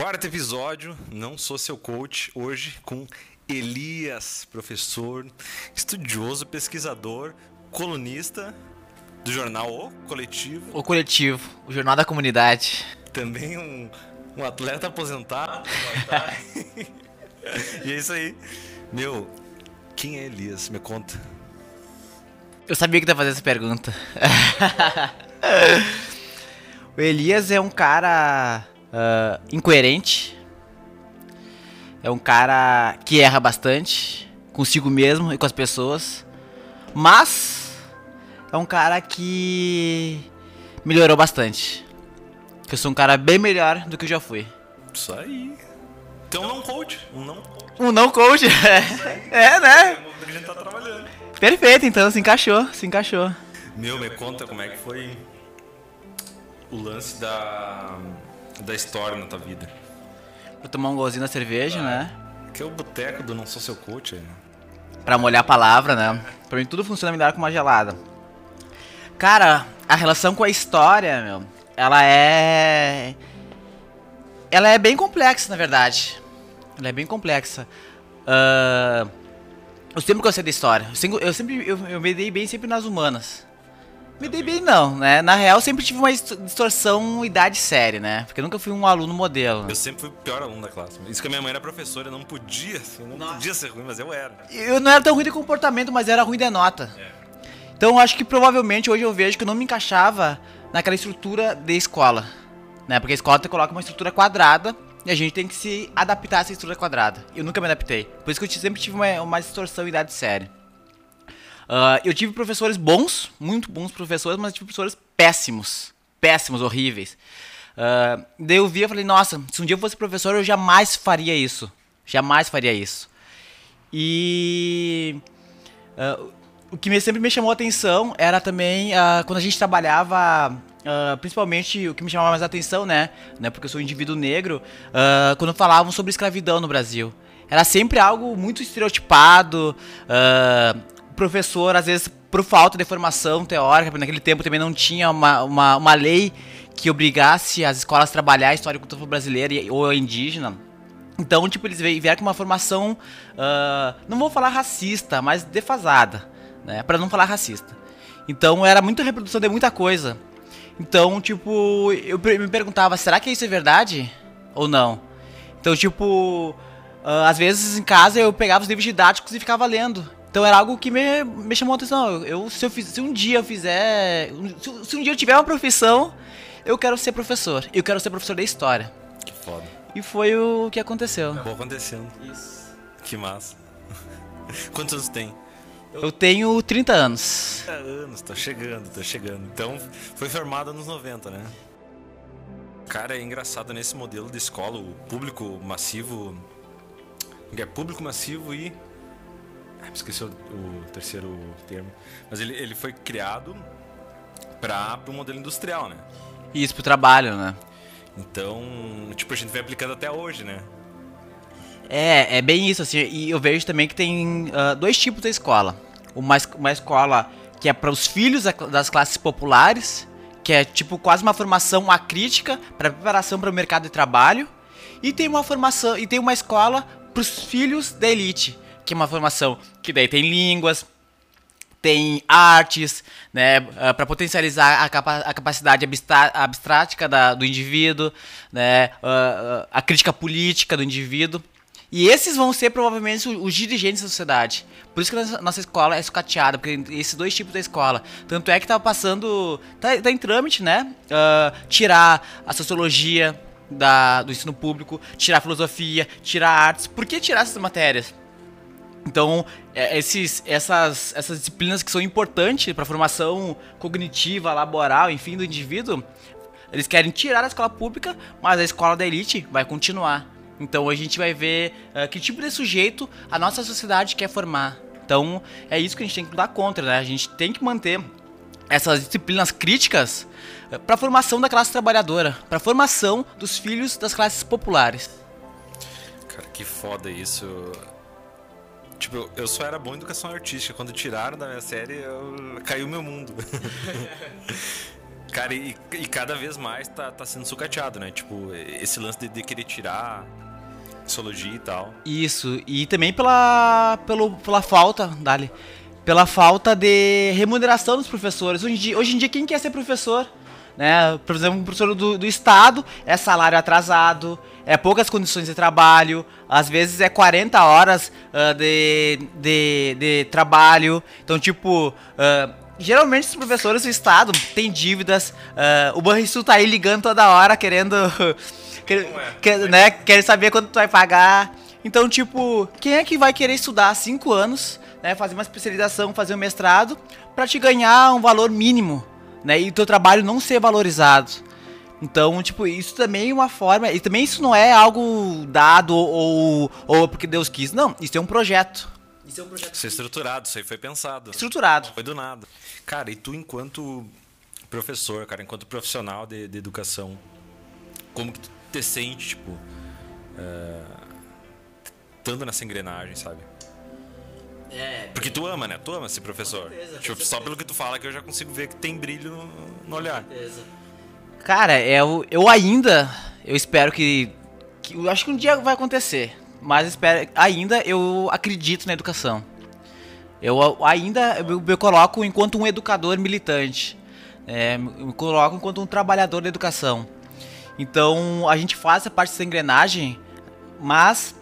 Quarto episódio, não sou seu coach, hoje com Elias, professor, estudioso, pesquisador, colunista do jornal O Coletivo. O Coletivo, o Jornal da Comunidade. Também um, um atleta aposentado. e é isso aí. Meu, quem é Elias? Me conta. Eu sabia que ia fazer essa pergunta. o Elias é um cara uh, incoerente. É um cara que erra bastante consigo mesmo e com as pessoas. Mas é um cara que melhorou bastante. Que eu sou um cara bem melhor do que eu já fui. Isso aí. Então não coach, um não coach. Um não coach. é, né? É a gente tá trabalhando. Perfeito, então se encaixou, se encaixou. Meu, me conta como é que foi o lance da, da história na tua vida. Vou tomar um golzinho na cerveja, né? Que é o boteco do Não Sou Seu Coach. né? Pra molhar a palavra, né? Pra mim tudo funciona melhor com uma gelada. Cara, a relação com a história, meu, ela é. Ela é bem complexa, na verdade. Ela é bem complexa. Ah, eu sempre gostei da história. Eu sempre, eu, sempre eu, eu me dei bem sempre nas humanas. Me dei bem não, né? Na real, eu sempre tive uma distorção idade série, né? Porque eu nunca fui um aluno modelo. Eu sempre fui o pior aluno da classe. Isso que a minha mãe era professora, eu não podia, assim, não Nossa. podia ser ruim, mas eu era. Eu não era tão ruim de comportamento, mas era ruim de nota. Então eu acho que provavelmente hoje eu vejo que eu não me encaixava naquela estrutura de escola. Né? Porque a escola te coloca uma estrutura quadrada e a gente tem que se adaptar a essa estrutura quadrada. Eu nunca me adaptei. Por isso que eu sempre tive uma, uma distorção idade séria. Ah, eu tive professores bons, muito bons professores, mas tive professores péssimos. Péssimos, horríveis. Ah, daí eu via e falei, nossa, se um dia eu fosse professor, eu jamais faria isso. Jamais faria isso. E ah, o que me- sempre me chamou a atenção era também ah, quando a gente trabalhava, ah, principalmente o que me chamava mais a atenção, né? né porque eu sou um indivíduo negro, quando falavam sobre escravidão no Brasil. Era sempre algo muito estereotipado. Professor, às vezes, por falta de formação teórica, naquele tempo também não tinha uma, uma, uma lei que obrigasse as escolas a trabalhar a história e cultura brasileira ou indígena. Então, tipo, eles vieram com uma formação, ah, não vou falar racista, mas defasada, né? Pra não falar racista. Então, era muita reprodução de muita coisa. Então, tipo, eu me perguntava, será que isso é verdade ou não? Então, tipo, ah, às vezes em casa eu pegava os livros didáticos e ficava lendo. Então era algo que me, me chamou a atenção. Eu, se, eu fiz- se um dia eu fizer. Se, se um dia eu tiver uma profissão, eu quero ser professor. Eu quero ser professor de história. Que foda. E foi o que aconteceu. Acabou acontecendo. Isso. Que massa. Quantos anos tem? Eu tenho 30 anos. 30 anos, tá chegando, tá chegando. Então, foi formada nos 90, né? Cara, é engraçado nesse modelo de escola, o público massivo. É público massivo e. Esqueci o, o terceiro termo. Mas ele, ele foi criado para o modelo industrial, né? Isso pro trabalho, né? Então, tipo, a gente vem aplicando até hoje, né? É, é bem isso, assim. E eu vejo também que tem ah, dois tipos de escola. Uma, uma escola que é para os filhos da- das classes populares, que é tipo quase uma formação acrítica para preparação para o mercado de trabalho. E tem uma formação e tem uma escola para os filhos da elite, que é uma formação que daí tem línguas, tem artes, né, para potencializar a, capa- a capacidade abstrática da- do indivíduo, né, ah, ah, a crítica política do indivíduo. E esses vão ser provavelmente os dirigentes da sociedade. Por isso que a nossa, escola é sucateada, porque esses dois tipos da escola. Tanto é que tá passando. Tá, tá em trâmite, né? ah, tirar a sociologia da- do ensino público, tirar a filosofia, tirar artes. Por que tirar essas matérias? Então, é, esses, essas, essas disciplinas que são importantes para a formação cognitiva, laboral, enfim, do indivíduo, eles querem tirar da escola pública, mas a escola da elite vai continuar. Então, a gente vai ver ah, que tipo de sujeito a nossa sociedade quer formar. Então, é isso que a gente tem que dar contra, né? A gente tem que manter essas disciplinas críticas para a formação da classe trabalhadora, para a formação dos filhos das classes populares. Cara, que foda isso. Tipo, eu- só era bom em educação artística. Quando tiraram da minha série, eu... caiu meu mundo. Cara, e, e, cada vez mais tá, tá sendo sucateado, né? Tipo, esse lance de, de querer tirar sociologia e tal. Isso, e também pela, pelo, pela falta, Dali, pela falta de remuneração dos professores. Hoje em dia, hoje em dia quem quer ser professor? Né? Por exemplo, um professor do, do Estado é salário atrasado, é poucas condições de trabalho, às vezes é 40 horas uh, de, de, de trabalho. Então, tipo, uh, geralmente os professores do Estado têm dívidas, uh, o Banrisul tá aí ligando toda hora querendo Quer, é. quer, né, quer saber quanto tu vai pagar. Então, tipo, quem é que vai querer estudar cinco anos, né, fazer uma especialização, fazer um mestrado, para te ganhar um valor mínimo, né, e o teu trabalho não ser valorizado? Então, tipo, isso também é uma forma. E também isso não é algo dado ou, ou porque Deus quis. Não, isso é um projeto. Isso é um projeto. Isso é estruturado, isso aí foi pensado. Estruturado. Foi do nada. Cara, e tu, enquanto professor, cara, enquanto profissional de, de educação, como que tu te sente, tipo, uh, estando nessa engrenagem, sabe? É. Porque tu ama, né? Tu ama ser professor. Certeza, tipo, só pelo que tu fala que eu já consigo ver que tem brilho no, no olhar. Certeza. Cara, eu, eu ainda. Eu espero que, que. Eu acho que um dia vai acontecer. Mas espero. Ainda eu acredito na educação. Eu ainda eu me coloco enquanto um educador militante. É, me coloco enquanto um trabalhador da educação. Então a gente faz essa parte dessa engrenagem, mas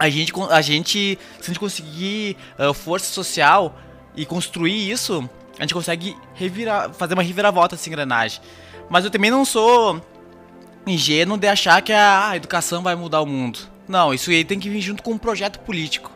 a gente, a gente se a gente conseguir uh, força social e construir isso, a gente consegue revirar, fazer uma reviravolta dessa engrenagem. Mas eu também não sou ingênuo de achar que a, a educação vai mudar o mundo. Não, isso aí tem que vir junto com um projeto político.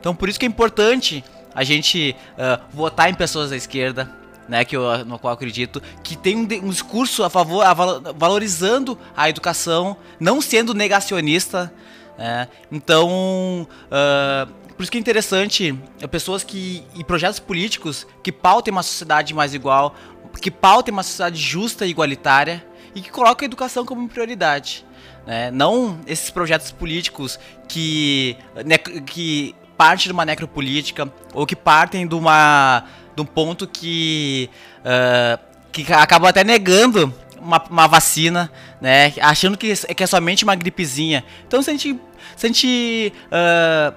Então por isso que é importante a gente uh, votar em pessoas da esquerda, né, que eu, no qual eu acredito, que tem um, um discurso a favor, a, valorizando a educação, não sendo negacionista. Né? Então, uh, por isso que é interessante é, pessoas que e projetos políticos que pautem uma sociedade mais igual, que pautem uma sociedade justa e igualitária e que colocam a educação como prioridade. Né? Não esses projetos políticos que, ne, que partem de uma necropolítica ou que partem de uma de um ponto que, uh, que acabou até negando uma, uma, vacina, né? Achando que, que é somente uma gripezinha. Então, se a gente, se a gente uh,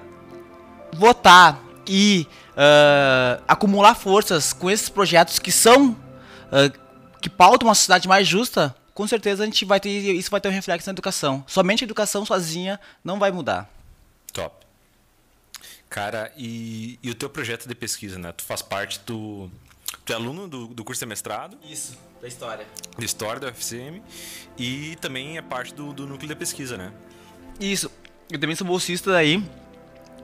votar e uh, acumular forças com esses projetos que são que pautam uma sociedade mais justa, com certeza a gente vai ter isso vai ter um reflexo na educação. Somente a educação sozinha não vai mudar. Top. Cara, e, e o teu projeto de pesquisa, né? Tu faz parte do. Tu é aluno do, do curso de mestrado? Isso, da História. Da História da UFCM. E também é parte do, do núcleo de pesquisa, né? Isso. Eu também sou bolsista daí,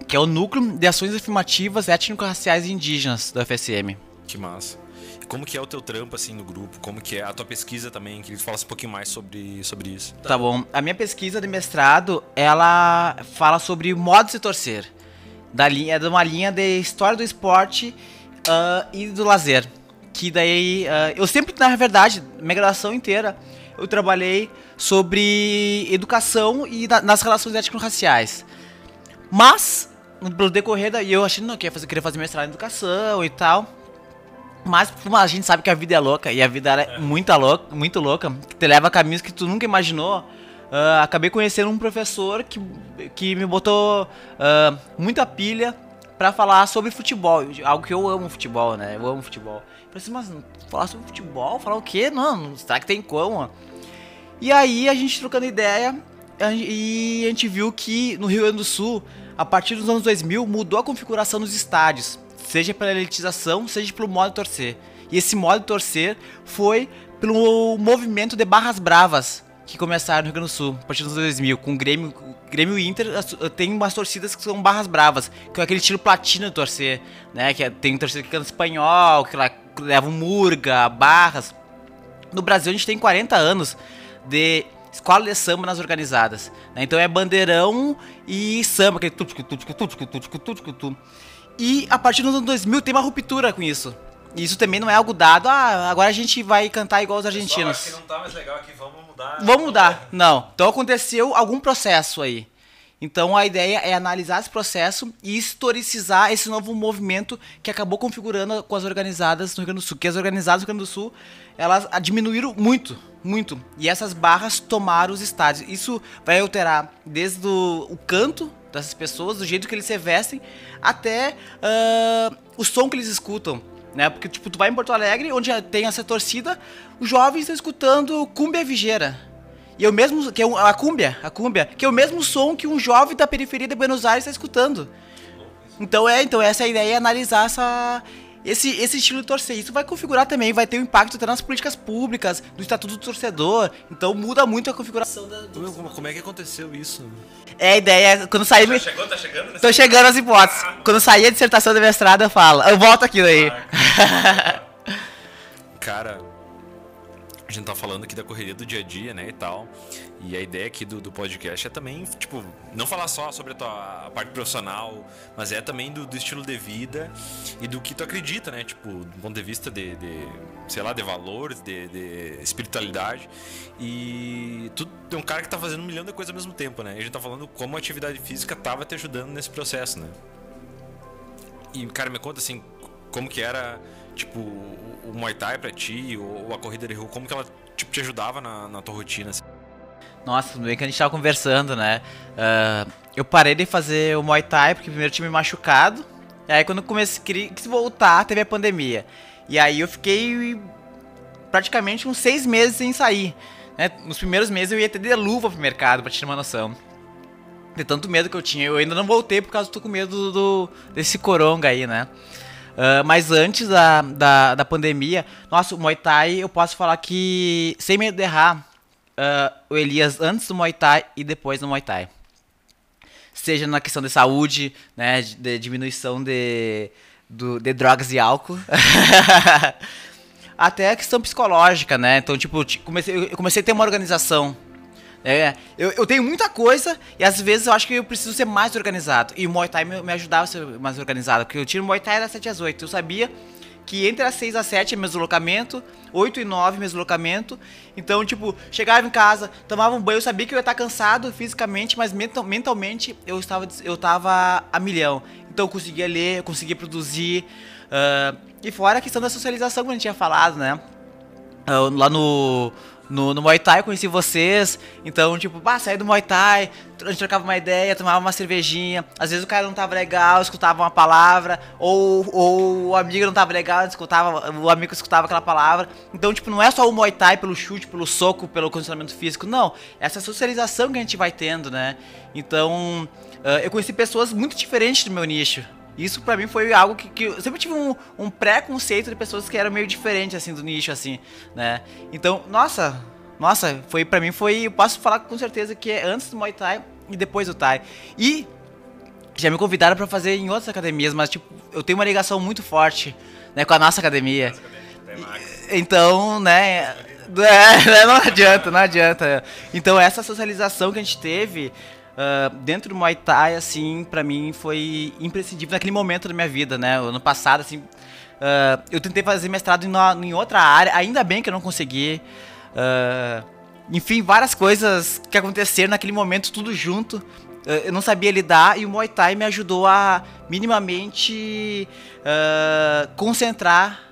que é o Núcleo de Ações Afirmativas Étnico-Raciais Indígenas da UFSM. Que massa. Como que é o teu trampo, assim, no grupo? Como que é a tua pesquisa também? Que tu falasse um pouquinho mais sobre, sobre isso. Tá bom. A minha pesquisa de mestrado, ela fala sobre modo de se torcer da linha, é de uma linha de história do esporte uh, e do lazer. Que daí, uh, eu sempre, na verdade, minha graduação inteira, eu trabalhei sobre educação e da, nas relações étnico-raciais. Mas, pelo decorrer daí, eu achei não, que fazer, queria fazer mestrado em educação e tal. Mas a gente sabe que a vida é louca e a vida é, é. muito louca, muito louca, que te leva a caminhos que tu nunca imaginou. Uh, acabei conhecendo um professor que, que me botou uh, muita pilha para falar sobre futebol, algo que eu amo futebol, né? Eu amo futebol. Eu falei assim, mas falar sobre futebol? Falar o quê? Não, será que tem como? E aí a gente trocando ideia e a gente viu que no Rio Grande do Sul, a partir dos anos 2000, mudou a configuração dos estádios, seja pela elitização, seja pelo modo de torcer. E esse modo de torcer foi pelo movimento de barras bravas, que começaram no Rio Grande do Sul, a partir dos 2000, com o Grêmio, Grêmio Inter, tem umas torcidas que são barras bravas, que é aquele estilo platino de torcer, né? Que é, tem torcida que canta espanhol, que, lá, leva murga, barras. No Brasil a gente tem 40 anos de escola de samba nas organizadas. Né? Então é bandeirão e samba, aquele tutucu, tutucu, tutucu, tutucu, tutucu, tutucu. E a partir dos anos 2000 tem uma ruptura com isso. E isso também não é algo dado, ah, agora a gente vai cantar igual os argentinos. Pessoal, não tá mais legal aqui, vamos mudar. Vamos mudar. Não. Então aconteceu algum processo aí. Então a ideia é analisar esse processo e historicizar esse novo movimento que acabou configurando com as organizadas no Rio Grande do Sul. Que as organizadas no Rio Grande do Sul elas diminuíram muito, muito. E essas barras tomaram os estádios. Isso vai alterar desde o, o canto dessas pessoas, do jeito que eles se vestem, até uh, o som que eles escutam. Né? Porque, tipo, tu vai em Porto Alegre, onde tem essa torcida, os jovens estão escutando cumbia vigeira. E o mesmo, que é a cumbia, a cumbia, que é o mesmo som que um jovem da periferia de Buenos Aires está escutando. Então é, então essa é a ideia é analisar essa, esse, esse estilo de torcer. Isso vai configurar também, vai ter um impacto até nas políticas públicas, no estatuto do torcedor. Então muda muito a configuração da. Do... Como é que aconteceu isso? É a ideia, quando sair. Já chegou, tá chegando? Tô chegando as hipóteses. Ah, quando sair a dissertação da mestrado, eu falo. Eu volto aqui daí. Ah, cara, a gente tá falando aqui da correria do dia a dia, né, e tal. E a ideia aqui do, do podcast é também, tipo, não falar só sobre a tua a parte profissional, mas é também do, do, estilo de vida e do que tu acredita, né? Tipo, do ponto de vista de, de sei lá, de valores, de, de, espiritualidade. E tu é um cara que tá fazendo um milhão de coisas ao mesmo tempo, né? E a gente tá falando como a atividade física tava te ajudando nesse processo, né? E, cara, me conta assim, como que era, tipo, o Muay Thai pra ti, ou, a corrida de rua, como que ela tipo, te ajudava na, na tua rotina? Assim? Nossa, bem que a gente tava conversando, né? Uh, eu parei de fazer o Muay Thai porque primeiro tinha me machucado. E aí quando comecei, quis voltar, teve a pandemia. E aí eu fiquei praticamente uns seis meses sem sair. Né? Nos primeiros meses eu ia ter de luva pro mercado, pra te ter uma noção. De tanto medo que eu tinha. Eu ainda não voltei por causa do tô com medo do, do desse coronga aí, né? Uh, mas antes da, da, da pandemia, nossa, o Muay Thai eu posso falar que, sem medo de errar, uh, o Elias antes do Muay Thai e depois do Muay Thai. Seja na questão de saúde, né, de diminuição de, do, de drogas e álcool. Até a questão psicológica, né? Então, tipo, comecei, eu comecei a ter uma organização. É, eu, eu tenho muita coisa e às vezes eu acho que eu preciso ser mais organizado. E o Muay Thai me, me ajudava a ser mais organizado. Porque eu tiro Muay Thai das 7 às 8. Eu sabia que entre as 6 às 7 é meu deslocamento, 8 e 9 meu deslocamento. Então, tipo, chegava em casa, tomava um banho, eu sabia que eu ia estar cansado fisicamente, mas mental, mentalmente eu estava, eu estava a milhão. Então eu conseguia ler, eu conseguia produzir. Uh, e fora a questão da socialização que a gente tinha falado, né? Uh, lá no no, no Muay Thai, conheci vocês. Então, tipo, bah, saí do Muay Thai, a gente trocava uma ideia, tomava uma cervejinha. Às vezes o cara não tava legal, escutava uma palavra, ou, ou o amigo não tava legal, escutava, o amigo escutava aquela palavra. Então, tipo, não é só o Muay Thai pelo chute, pelo soco, pelo condicionamento físico, não. Essa socialização que a gente vai tendo, né? Então, uh, eu conheci pessoas muito diferentes do meu nicho. Isso para mim foi algo que, que, eu sempre tive um, um pré-conceito de pessoas que eram meio diferentes, assim, do nicho, assim, né? Então, nossa, nossa, foi para mim foi, eu posso falar com certeza que é antes do Muay Thai e depois do Thai. E já me convidaram para fazer em outras academias, mas tipo, eu tenho uma ligação muito forte, né, com a nossa academia. Então, né, é, não adianta, não adianta. Então essa socialização que a gente teve Uh, dentro do Muay Thai, assim, para mim foi imprescindível naquele momento da minha vida, né? Ano passado, assim, uh, eu tentei fazer mestrado em, em, outra área, ainda bem que eu não consegui. Uh, enfim, várias coisas que aconteceram naquele momento, tudo junto. eu não sabia lidar e o Muay Thai me ajudou a minimamente concentrar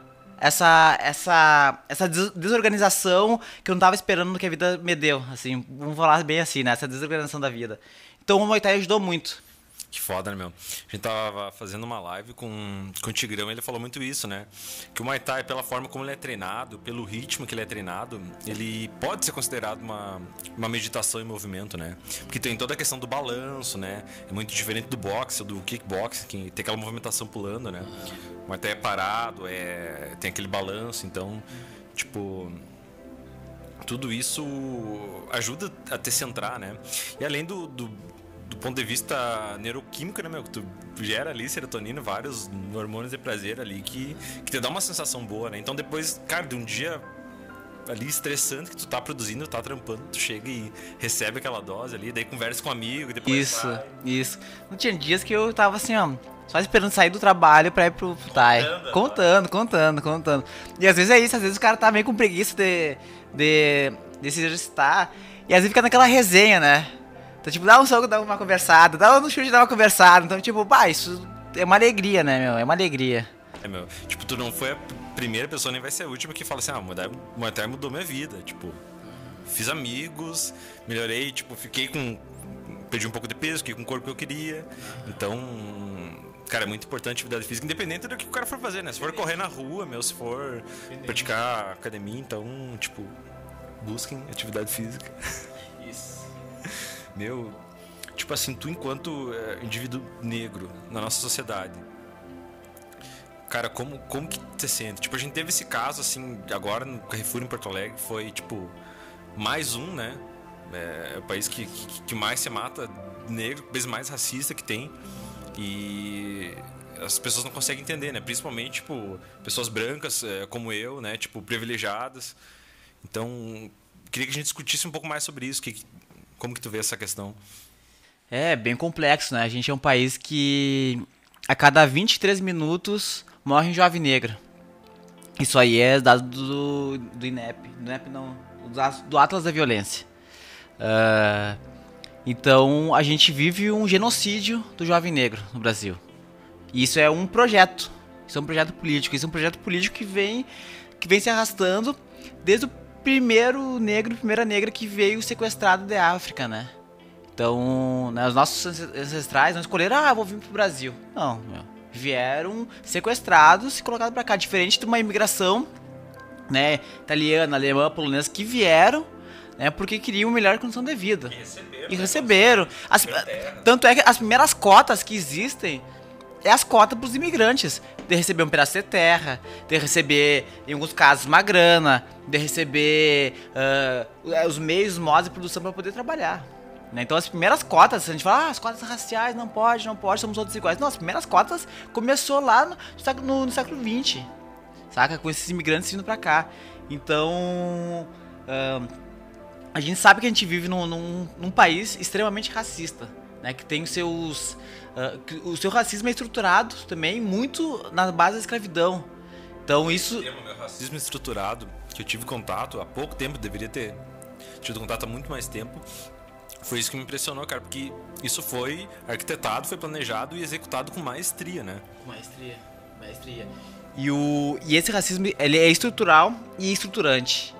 essa essa essa desorganização que eu não estava esperando que a vida me deu, assim, vamos falar bem assim, né, essa desorganização da vida. Então o Muay Thai ajudou muito. Que foda, né, meu? A gente tava fazendo uma live com, com o Tigrão ele falou muito isso, né? Que o Muay Thai, pela forma como ele é treinado, pelo ritmo que ele é treinado, ele pode ser considerado uma, uma meditação em movimento, né? Porque tem toda a questão do balanço, né? É muito diferente do boxe do kickbox, que tem aquela movimentação pulando, né? O Muay Thai é parado, é, tem aquele balanço, então, tipo tudo isso ajuda a te centrar, né? E além do, do, do ponto de vista neuroquímico, né, meu? Tu gera ali serotonina, vários hormônios de prazer ali que, que te dá uma sensação boa, né? Então depois, cara, de um dia ali estressante que tu tá produzindo, tá trampando, tu chega e recebe aquela dose ali, daí conversa com um amigo e depois. Isso, vai. isso. Não tinha dias que eu tava assim, ó. Só esperando sair do trabalho pra ir pro TAI. Contando, contando, contando, contando. E às vezes é isso, às vezes o cara tá meio com preguiça de, de, de se exercitar. E às vezes fica naquela resenha, né? Então, tipo, dá um soco, dá uma conversada, dá um chute, dá uma conversada. Então, tipo, pá, isso é uma alegria, né, meu? É uma alegria. É, meu. Tipo, tu não foi primeira pessoa nem vai ser a última que fala assim, ah, o Muay Thai mudou minha vida. Tipo, fiz amigos, melhorei, tipo, fiquei com. Perdi um pouco de peso, fiquei com o corpo que eu queria. Então, cara, é muito importante a atividade física, independente do que o cara for fazer, né? Se for correr na rua, meu, se for praticar academia, então, tipo, busquem atividade física. Meu, tipo assim, tu enquanto é, indivíduo negro na nossa sociedade, cara, como, como que você sente? Tipo, a gente teve esse caso, assim, agora no Carrefour em Porto Alegre, foi, tipo, mais um, né? É, é o país que, que, que mais se mata negro, o país mais racista que tem. E as pessoas não conseguem entender, né? Principalmente, tipo, pessoas brancas é, como eu, né? Tipo, privilegiadas. Então, queria que a gente discutisse um pouco mais sobre isso. Que, como que tu vê essa questão? É, bem complexo, né? A gente é um país que a cada 23 minutos morre um jovem negro. Isso aí é dado do, do INEP. Do INEP não, do Atlas da Violência. Uh, então a gente vive um genocídio do jovem negro no Brasil. E isso é um projeto. Isso é um projeto político. Isso é um projeto político que vem, que vem se arrastando desde o primeiro negro, primeira negra que veio sequestrado da África, né? Então, né, os nossos ancestrais não escolheram, ah, vou vir pro Brasil. Não, meu. Vieram sequestrados e colocados para cá. Diferente de uma imigração, né, italiana, alemã, polonesa, que vieram né, porque queriam melhor condição de vida. E receberam. E receberam. As, tanto é que as primeiras cotas que existem é as cotas para os imigrantes. De receber um pedaço de terra, de receber, em alguns casos, uma grana, de receber uh, os meios, os modos de produção para poder trabalhar. Né? Então as primeiras cotas, a gente fala, ah, as cotas raciais, não pode, não pode, somos todos iguais. Não, as primeiras cotas começou lá no, no, no século XX, saca? Com esses imigrantes vindo para cá. Então, uh, a gente sabe que a gente vive num, num, num país extremamente racista, né? Que tem os seus... Uh, o seu racismo é estruturado também muito na base da escravidão. Então isso... O meu racismo estruturado, que eu tive contato há pouco tempo, deveria ter tido contato há muito mais tempo, foi isso que me impressionou, cara, porque isso foi arquitetado, foi planejado e executado com maestria, né? Com maestria, maestria. E, o, e esse racismo, ele é estrutural e estruturante,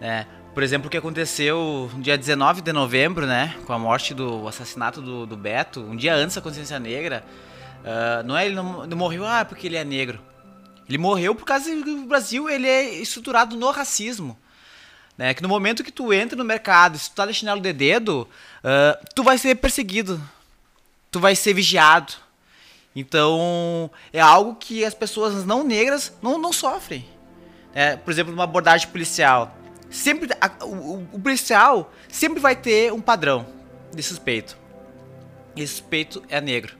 né? Por exemplo, o que aconteceu dia 19 de novembro, né? Com a morte do assassinato do, do Beto, um dia antes da consciência negra. Uh, não é ele não, não, morreu ah, porque ele é negro. Ele morreu por causa que o Brasil ele é estruturado no racismo. Né? Que no momento que tu entra no mercado, se tu tá de chinelo de dedo, uh, tu vai ser perseguido. Tu vai ser vigiado. Então, é algo que as pessoas não negras não, não sofrem. É, por exemplo, numa abordagem policial sempre a, o, o, policial sempre vai ter um padrão de suspeito. E suspeito é negro.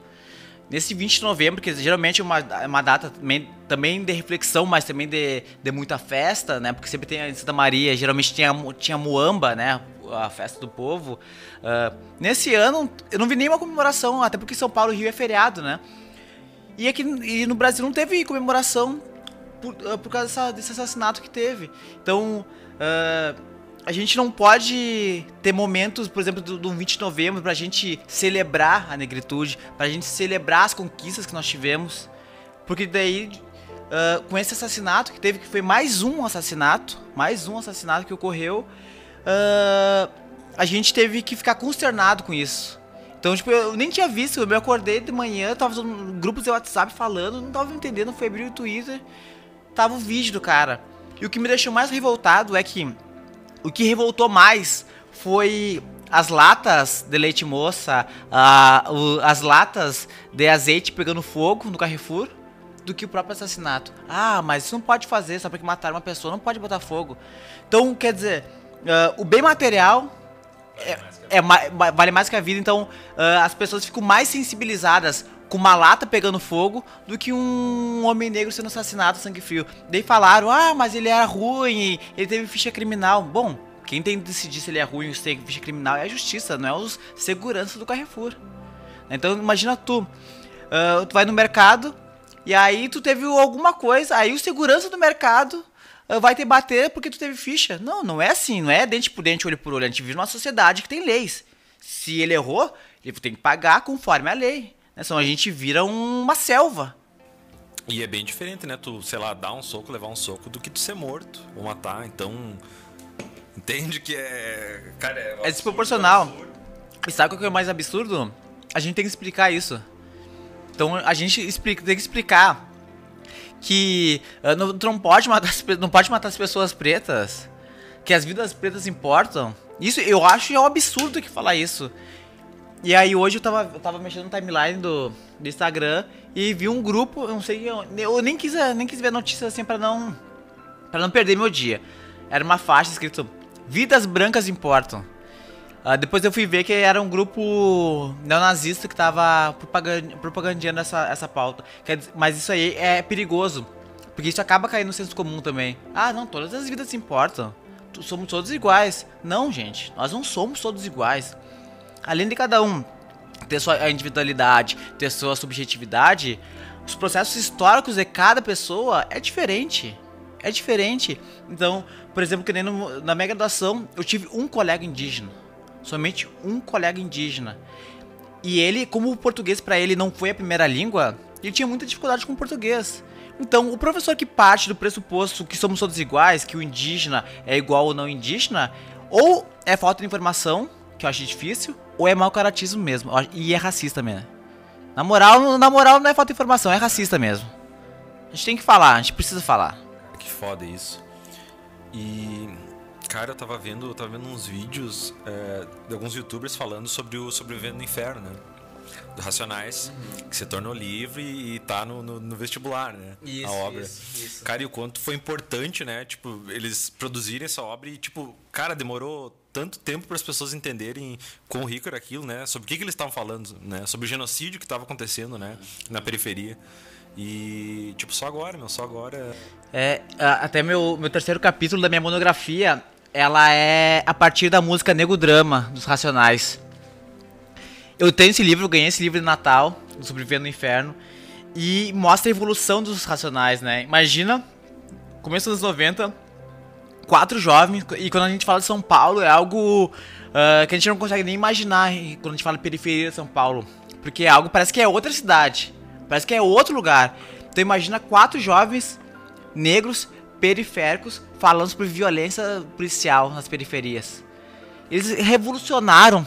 Nesse 20 de novembro, que geralmente é uma, é uma data também, também de reflexão, mas também de, de muita festa, né? Porque sempre tem a Santa Maria, geralmente tinha, tinha Muamba, né? A festa do povo. Uh, nesse ano, eu não vi nenhuma comemoração, até porque São Paulo e Rio é feriado, né? E aqui e no Brasil não teve comemoração por, uh, por causa dessa, desse assassinato que teve. Então, Uh, a gente não pode ter momentos, por exemplo, do, do 20 de novembro pra gente celebrar a negritude, pra gente celebrar as conquistas que nós tivemos. Porque daí, uh, com esse assassinato que teve, que foi mais um assassinato, mais um assassinato que ocorreu, uh, a gente teve que ficar consternado com isso. Então, tipo, eu nem tinha visto, eu me acordei de manhã, tava em grupos de WhatsApp falando, não tava entendendo, foi abrir o Twitter, tava o vídeo do cara. E o que me deixou mais revoltado é que o que revoltou mais foi as latas de leite moça, o, as latas de azeite pegando fogo no Carrefour, do que o próprio assassinato. Ah, mas isso não pode fazer só porque mataram uma pessoa, não pode botar fogo. Então, quer dizer, uh, o bem material é, é, vale mais que a vida, então uh, as pessoas ficam mais sensibilizadas com uma lata pegando fogo do que um homem negro sendo assassinado sangue frio. Daí falaram, ah, mas ele era ruim, ele teve ficha criminal. Bom, quem tem que decidir se ele é ruim ou se tem ficha criminal é a justiça, não é os seguranças do Carrefour. Então imagina tu, uh, tu vai no mercado e aí tu teve alguma coisa, aí o segurança do mercado uh, vai te bater porque tu teve ficha. Não, não é assim, não é dente por dente, olho por olho. A gente vive numa sociedade que tem leis. Se ele errou, ele tem que pagar conforme a lei. Né? Senão a gente vira uma selva. E é bem diferente, né? Tu, sei lá, dar um soco, levar um soco, do que tu ser morto ou matar. Então. Entende que é. Cara, é. É desproporcional. E sabe o que é o mais absurdo? A gente tem que explicar isso. Então a gente explica, tem que explicar que uh, não, tu não pode matar as, não pode matar as pessoas pretas, que as vidas pretas importam. Isso eu acho é um absurdo que falar isso. E aí hoje eu tava, eu tava mexendo no timeline do, do Instagram e vi um grupo, eu não sei, eu, eu nem quis nem quis ver notícias assim para não para não perder meu dia. Era uma faixa escrito Vidas brancas importam. Uh, depois eu fui ver que era um grupo neonazista que tava propagandeando essa, essa pauta. Mas isso aí é perigoso. Porque isso acaba caindo no senso comum também. Ah, não, todas as vidas importam. Somos todos iguais. Não, gente, nós não somos todos iguais. Além de cada um ter sua individualidade, ter sua subjetividade, os processos históricos de cada pessoa é diferente. É diferente. Então, por exemplo, que nem no, na minha graduação, eu tive um colega indígena. Somente um colega indígena. E ele, como o português para ele não foi a primeira língua, ele tinha muita dificuldade com o português. Então, o professor que parte do pressuposto que somos todos iguais, que o indígena é igual ou não indígena, ou é falta de informação, que eu acho difícil, ou é mau caratismo mesmo. E é racista mesmo. Na moral, na moral não é falta de informação, é racista mesmo. A gente tem que falar, a gente precisa falar. Que foda isso. E cara, eu tava vendo, eu tava vendo uns vídeos é, de alguns youtubers falando sobre o sobrevivendo no inferno, né? Do Racionais, uhum. que se tornou livre e tá no, no, no vestibular, né? Isso, a obra. Isso, isso. Cara, e o quanto foi importante, né? Tipo, eles produzirem essa obra e, tipo, cara, demorou tanto tempo para as pessoas entenderem quão rico era aquilo, né? Sobre o que, que eles estavam falando, né? Sobre o genocídio que estava acontecendo, né? Na periferia. E, tipo, só agora, meu, só agora. É, até meu, meu terceiro capítulo da minha monografia, ela é a partir da música Nego Drama, dos Racionais. Eu tenho esse livro, eu ganhei esse livro de Natal, Sobrevivendo no Inferno, e mostra a evolução dos Racionais, né? Imagina, começo dos 90, quatro jovens, e quando a gente fala de São Paulo é algo uh, que a gente não consegue nem imaginar quando a gente fala periferia de São Paulo. Porque é algo, parece que é outra cidade, parece que é outro lugar. Então imagina quatro jovens negros periféricos falando sobre violência policial nas periferias. Eles revolucionaram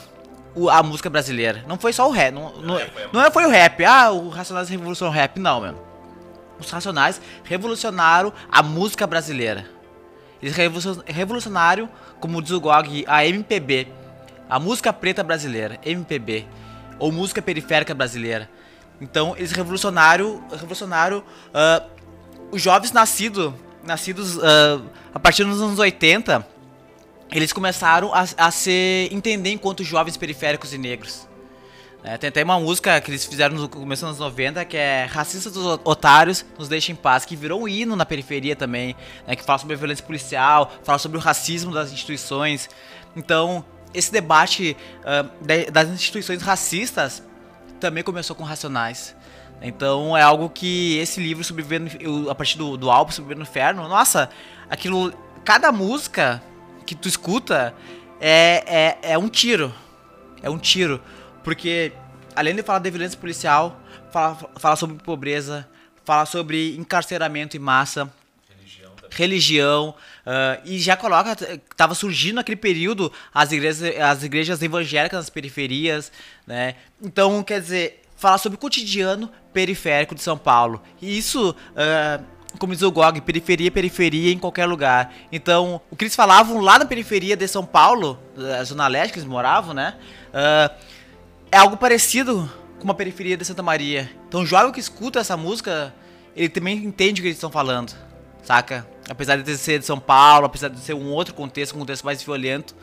a música brasileira. Não foi só o rap. Não, não, não foi o rap. Ah, o Racionais revolucionou o rap. Não, meu. Os Racionais revolucionaram a música brasileira. Eles revolucionaram, como diz o GOG, a MPB. A música preta brasileira. MPB. Ou música periférica brasileira. Então, eles revolucionaram, revolucionaram uh, os jovens nascidos nascidos uh, a partir dos anos 80, eles começaram a, a se entender enquanto jovens periféricos e negros. É, tem até uma música que eles fizeram no começo dos anos 90 que é Racista dos Otários Nos Deixa em Paz, que virou um hino na periferia também, né, que fala sobre a violência policial, fala sobre o racismo das instituições. Então, esse debate uh, das instituições racistas também começou com Racionais. Então é algo que esse livro sobrevivendo a partir do, do álbum Sobrevivendo no Inferno, nossa, aquilo. Cada música que tu escuta é, é, é um tiro. É um tiro. Porque além de falar de violência policial, fala, fala sobre pobreza, fala sobre encarceramento em massa, religião, uh, e já coloca, estava surgindo naquele período as igrejas, as igrejas evangélicas nas periferias, né? Então, quer dizer, falar sobre o cotidiano periférico de São Paulo. E isso, uh, como diz o Gog, periferia, periferia em qualquer lugar. Então, o que eles falavam lá na periferia de São Paulo, da Zona Leste que eles moravam, né? Uh, é algo parecido com uma periferia de Santa Maria. Então, o jovem que escuta essa música, ele também entende o que eles estão falando, saca? Apesar de ser de São Paulo, apesar de ser um outro contexto, um contexto mais violento,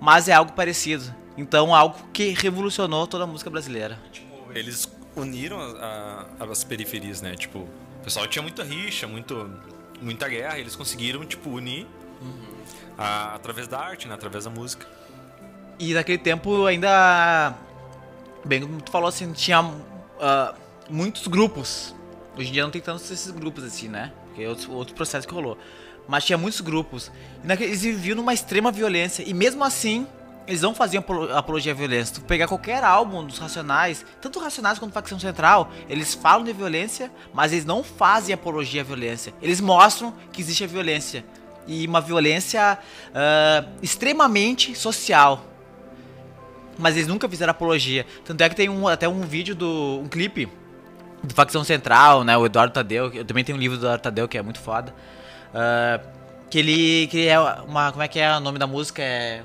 mas é algo parecido. Então, algo que revolucionou toda a música brasileira. Tipo, eles uniram a, a, as periferias, né? Tipo, o pessoal tinha muita rixa, muito, muita guerra, eles conseguiram, tipo, unir uhum. a, através da arte, né? Através da música. E naquele tempo ainda. Bem, tu falou assim, tinha uh, muitos grupos. Hoje em dia não tem tantos esses grupos assim, né? Porque é outro, outro processo que rolou. Mas tinha muitos grupos. E naquele, eles viviam numa extrema violência. E mesmo assim, eles não faziam apologia à violência. Tu pegar qualquer álbum dos Racionais, tanto Racionais quanto Facção Central, eles falam de violência, mas eles não fazem apologia à violência. Eles mostram que existe a violência. E uma violência uh, extremamente social. Mas eles nunca fizeram apologia. Tanto é que tem um, até um vídeo do. um clipe do Facção Central, né? O Eduardo Tadeu. Eu também tenho um livro do Eduardo Tadeu que é muito foda. Uh, que ele. Que é uma. Como é que é o nome da música? É.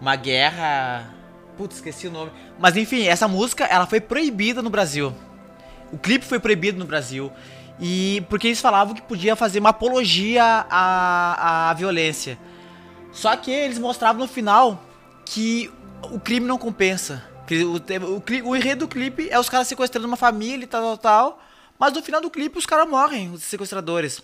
Uma guerra. Putz, esqueci o nome. Mas enfim, essa música ela foi proibida no Brasil. O clipe foi proibido no Brasil. E porque eles falavam que podia fazer uma apologia à, à violência. Só que eles mostravam no final que o crime não compensa. O, o, o enredo do clipe é os caras sequestrando uma família e tal, tal, tal. Mas no final do clipe os caras morrem, os sequestradores.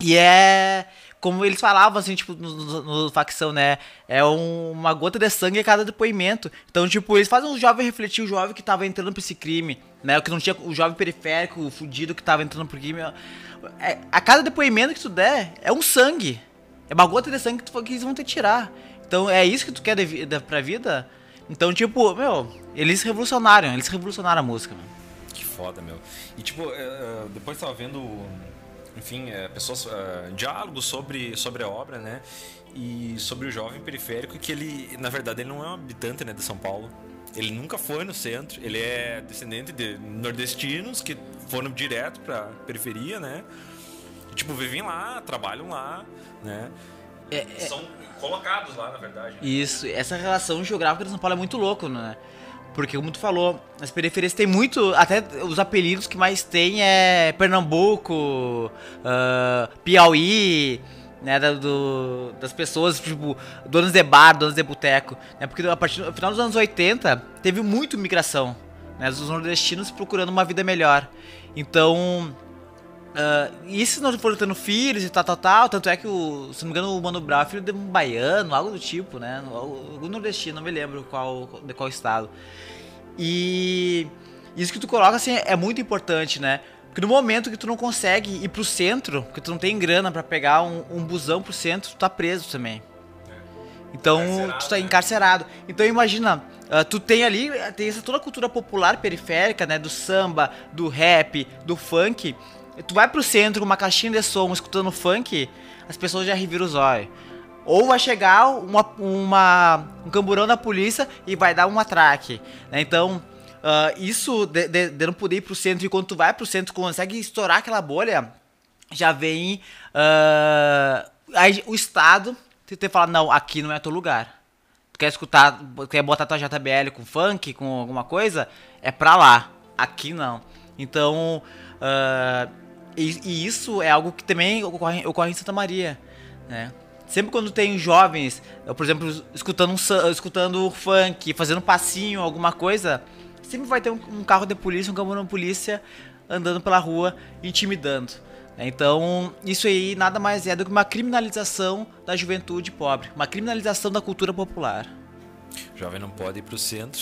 E é. Como eles falavam, assim, tipo, no, no, no facção, né? É um, uma gota de sangue a cada depoimento. Então, tipo, eles fazem o jovem refletir o jovem que tava entrando pra esse crime, né? O que não tinha. O jovem periférico, o fudido que tava entrando pro crime. É, a cada depoimento que tu der, é um sangue. É uma gota de sangue que, tu, que eles vão ter que tirar. Então, é isso que tu quer de, de, pra vida? Então, tipo, meu, eles revolucionaram, eles revolucionaram a música, meu. Que foda, meu. E, tipo, uh, depois tava vendo enfim, é, pessoas, diálogos sobre, sobre a obra, né? E sobre o jovem periférico, que ele, na verdade, ele não é um habitante né, de São Paulo. Ele nunca foi no centro, ele é descendente de nordestinos que foram direto pra periferia, né? E, tipo, vivem lá, trabalham lá, né? É, é... São colocados lá, na verdade. Isso, essa relação geográfica de São Paulo é muito louco, né? Porque, como tu falou, as periferias tem muito. Até os apelidos que mais tem é Pernambuco, uh, Piauí, né? Da, do, das pessoas, tipo, donos de bar, donos de boteco. Né, porque a partir do final dos anos 80 teve muito migração. Né, os nordestinos procurando uma vida melhor. Então. Uh, e se não foram tendo filhos e tal, tal, tal, tanto é que o, se não me engano, o Mano Brown é filho de um baiano, algo do tipo, né? O, nordestino, não me lembro qual, de qual estado. E isso que tu coloca assim é muito importante, né? Porque no momento que tu não consegue ir pro centro, que tu não tem grana para pegar um, um busão pro centro, tu tá preso também. Então, tu tá né? encarcerado. Então, imagina, uh, tu tem ali, tem essa toda a cultura popular periférica, né? Do samba, do rap, do funk. Tu vai pro centro com uma caixinha de som, escutando funk, as pessoas já reviram os olhos. Ou vai chegar uma, uma, um camburão da polícia e vai dar um atraque. Né? Então, uh, isso de, de, de, não poder ir pro centro, e quando tu vai pro centro, consegue estourar aquela bolha, já vem uh, aí, o Estado te, te fala, não, aqui não é teu lugar. Tu quer escutar, quer botar tua JBL com funk, com alguma coisa, é pra lá. Aqui não. Então, uh, e, e, isso é algo que também ocorre, ocorre em Santa Maria, né? Sempre quando tem jovens, por exemplo, escutando, um, escutando funk, fazendo passinho, alguma coisa, sempre vai ter um, um carro de polícia, um caminhão de polícia andando pela rua, intimidando. Então, isso aí nada mais é do que uma criminalização da juventude pobre, uma criminalização da cultura popular. O jovem não pode ir pro centro,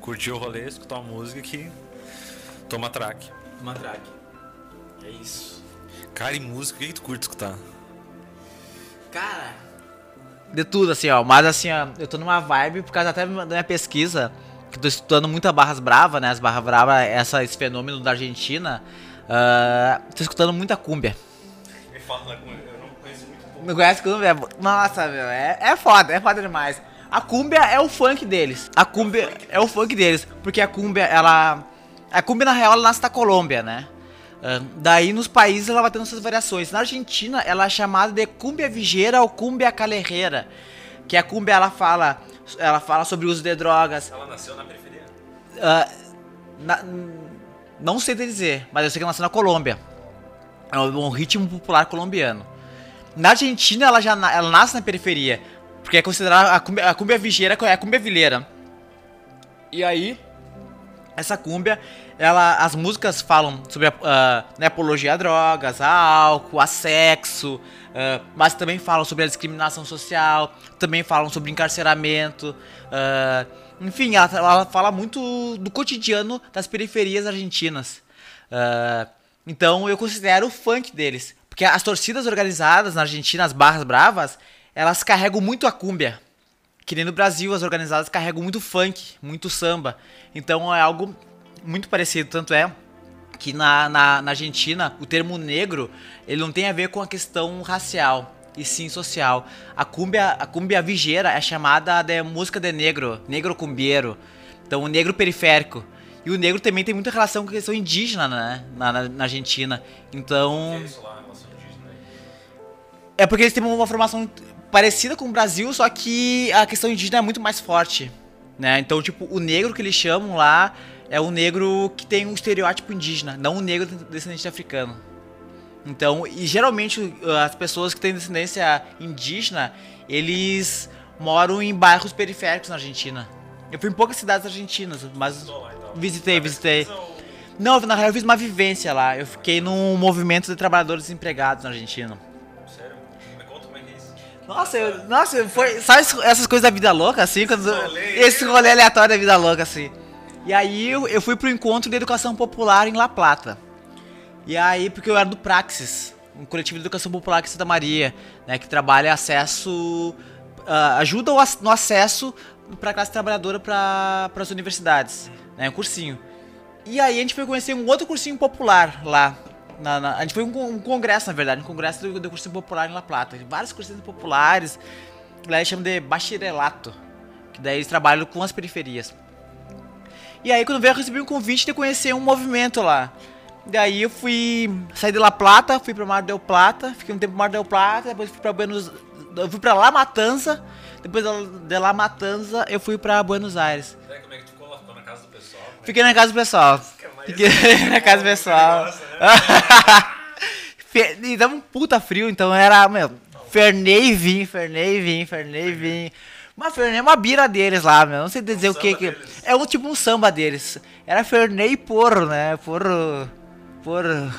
curtir o rolê, escutar uma música que toma traque. Toma traque. É isso. Cara, e música, o que, que tu curte escutar? Cara, de tudo, assim, ó. Mas assim, ó, eu tô numa vibe, por causa até da minha pesquisa, que tô estudando muito a Barras Brava, né? As Barras Brava, essa, esse fenômeno da Argentina. Uh, tô escutando muita cúmbia. Me fala cúmbia, eu não conheço muito pouco. Não conhece cúmbia? Nossa, meu, é, é foda, é foda demais. A cúmbia é o funk deles. A cúmbia é o funk deles, porque a cúmbia, ela... A cúmbia, na real, ela nasce da Colômbia, né? Uh, daí nos países ela vai tendo essas variações. Na Argentina ela é chamada de cumbia vigeira ou cumbia calerreira, que a cumbia ela fala, ela fala sobre o uso de drogas. Ela nasceu na periferia? Uh, na, não sei dizer, mas eu sei que ela nasceu na Colômbia. É um ritmo popular colombiano. Na Argentina ela já ela nasce na periferia, porque é considerada a cumbia, a cumbia vigeira é a cumbia vileira. E aí essa cúmbia, ela, as músicas falam sobre a uh, né, apologia a drogas, a álcool, a sexo, uh, mas também falam sobre a discriminação social, também falam sobre encarceramento. Uh, enfim, ela, ela, fala muito do cotidiano das periferias argentinas. então eu considero o funk deles, porque as torcidas organizadas na Argentina, as barras bravas, elas carregam muito a cúmbia. Que nem no Brasil, as organizadas carregam muito funk, muito samba. Então é algo muito parecido. Tanto é que na, na, na, Argentina o termo negro ele não tem a ver com a questão racial e sim social. A cumbia, a cumbia vigeira é chamada de música de negro, negro cumbiero. Então o negro periférico. E o negro também tem muita relação com a questão indígena, né? Na, na, na Argentina. Então. É isso lá, relação indígena? É porque eles têm uma formação parecida com o Brasil, só que a questão indígena é muito mais forte. Né? Então, tipo, o negro que eles chamam lá é o negro que tem um estereótipo indígena, não o negro descendente africano. Então, e geralmente as pessoas que têm descendência indígena, eles moram em bairros periféricos na Argentina. Eu fui em poucas cidades argentinas, mas então. visitei, visitei. Não, na real eu fiz uma vivência lá. Eu fiquei num movimento de trabalhadores desempregados na Argentina. Nossa, eu, nossa, foi. Sabe es- essas coisas da vida louca, assim? Quando, esse rolê aleatório da vida louca, assim. E aí eu, eu fui pro encontro de educação popular em La Plata. E aí, porque eu era do Praxis, um coletivo de educação popular aqui em Santa Maria, né? Que trabalha acesso. ah, ajuda no acesso pra classe trabalhadora para as universidades. Né, um cursinho. E aí a gente foi conhecer um outro cursinho popular lá. Na- na- a gente foi um, um congresso, na verdade, um congresso do, do cursinho popular em La Plata. Vários cursinhos populares, que lá eles chamam de bachillerato, que daí eles trabalham com as periferias. E aí quando veio eu recebi um convite de conhecer um movimento lá. Daí eu fui saí de La Plata, fui para Mar del Plata, fiquei um tempo em Mar del Plata, depois fui para Buenos eu fui para La Matanza, depois de La Matanza eu fui para Buenos Aires. É, como é que tu ficou? Ficou na casa do pessoal? Fiquei na casa do pessoal. na casa pessoal. Né? E dava um puta frio, então era, meu, Fernei vinho, Fernei vinho, Fernei vinho. Mas Fernei é uma bira deles lá, meu. Não sei dizer o que samba que. deles. É um tipo um samba deles. Era Fernei Porro, né? Porro. Porro.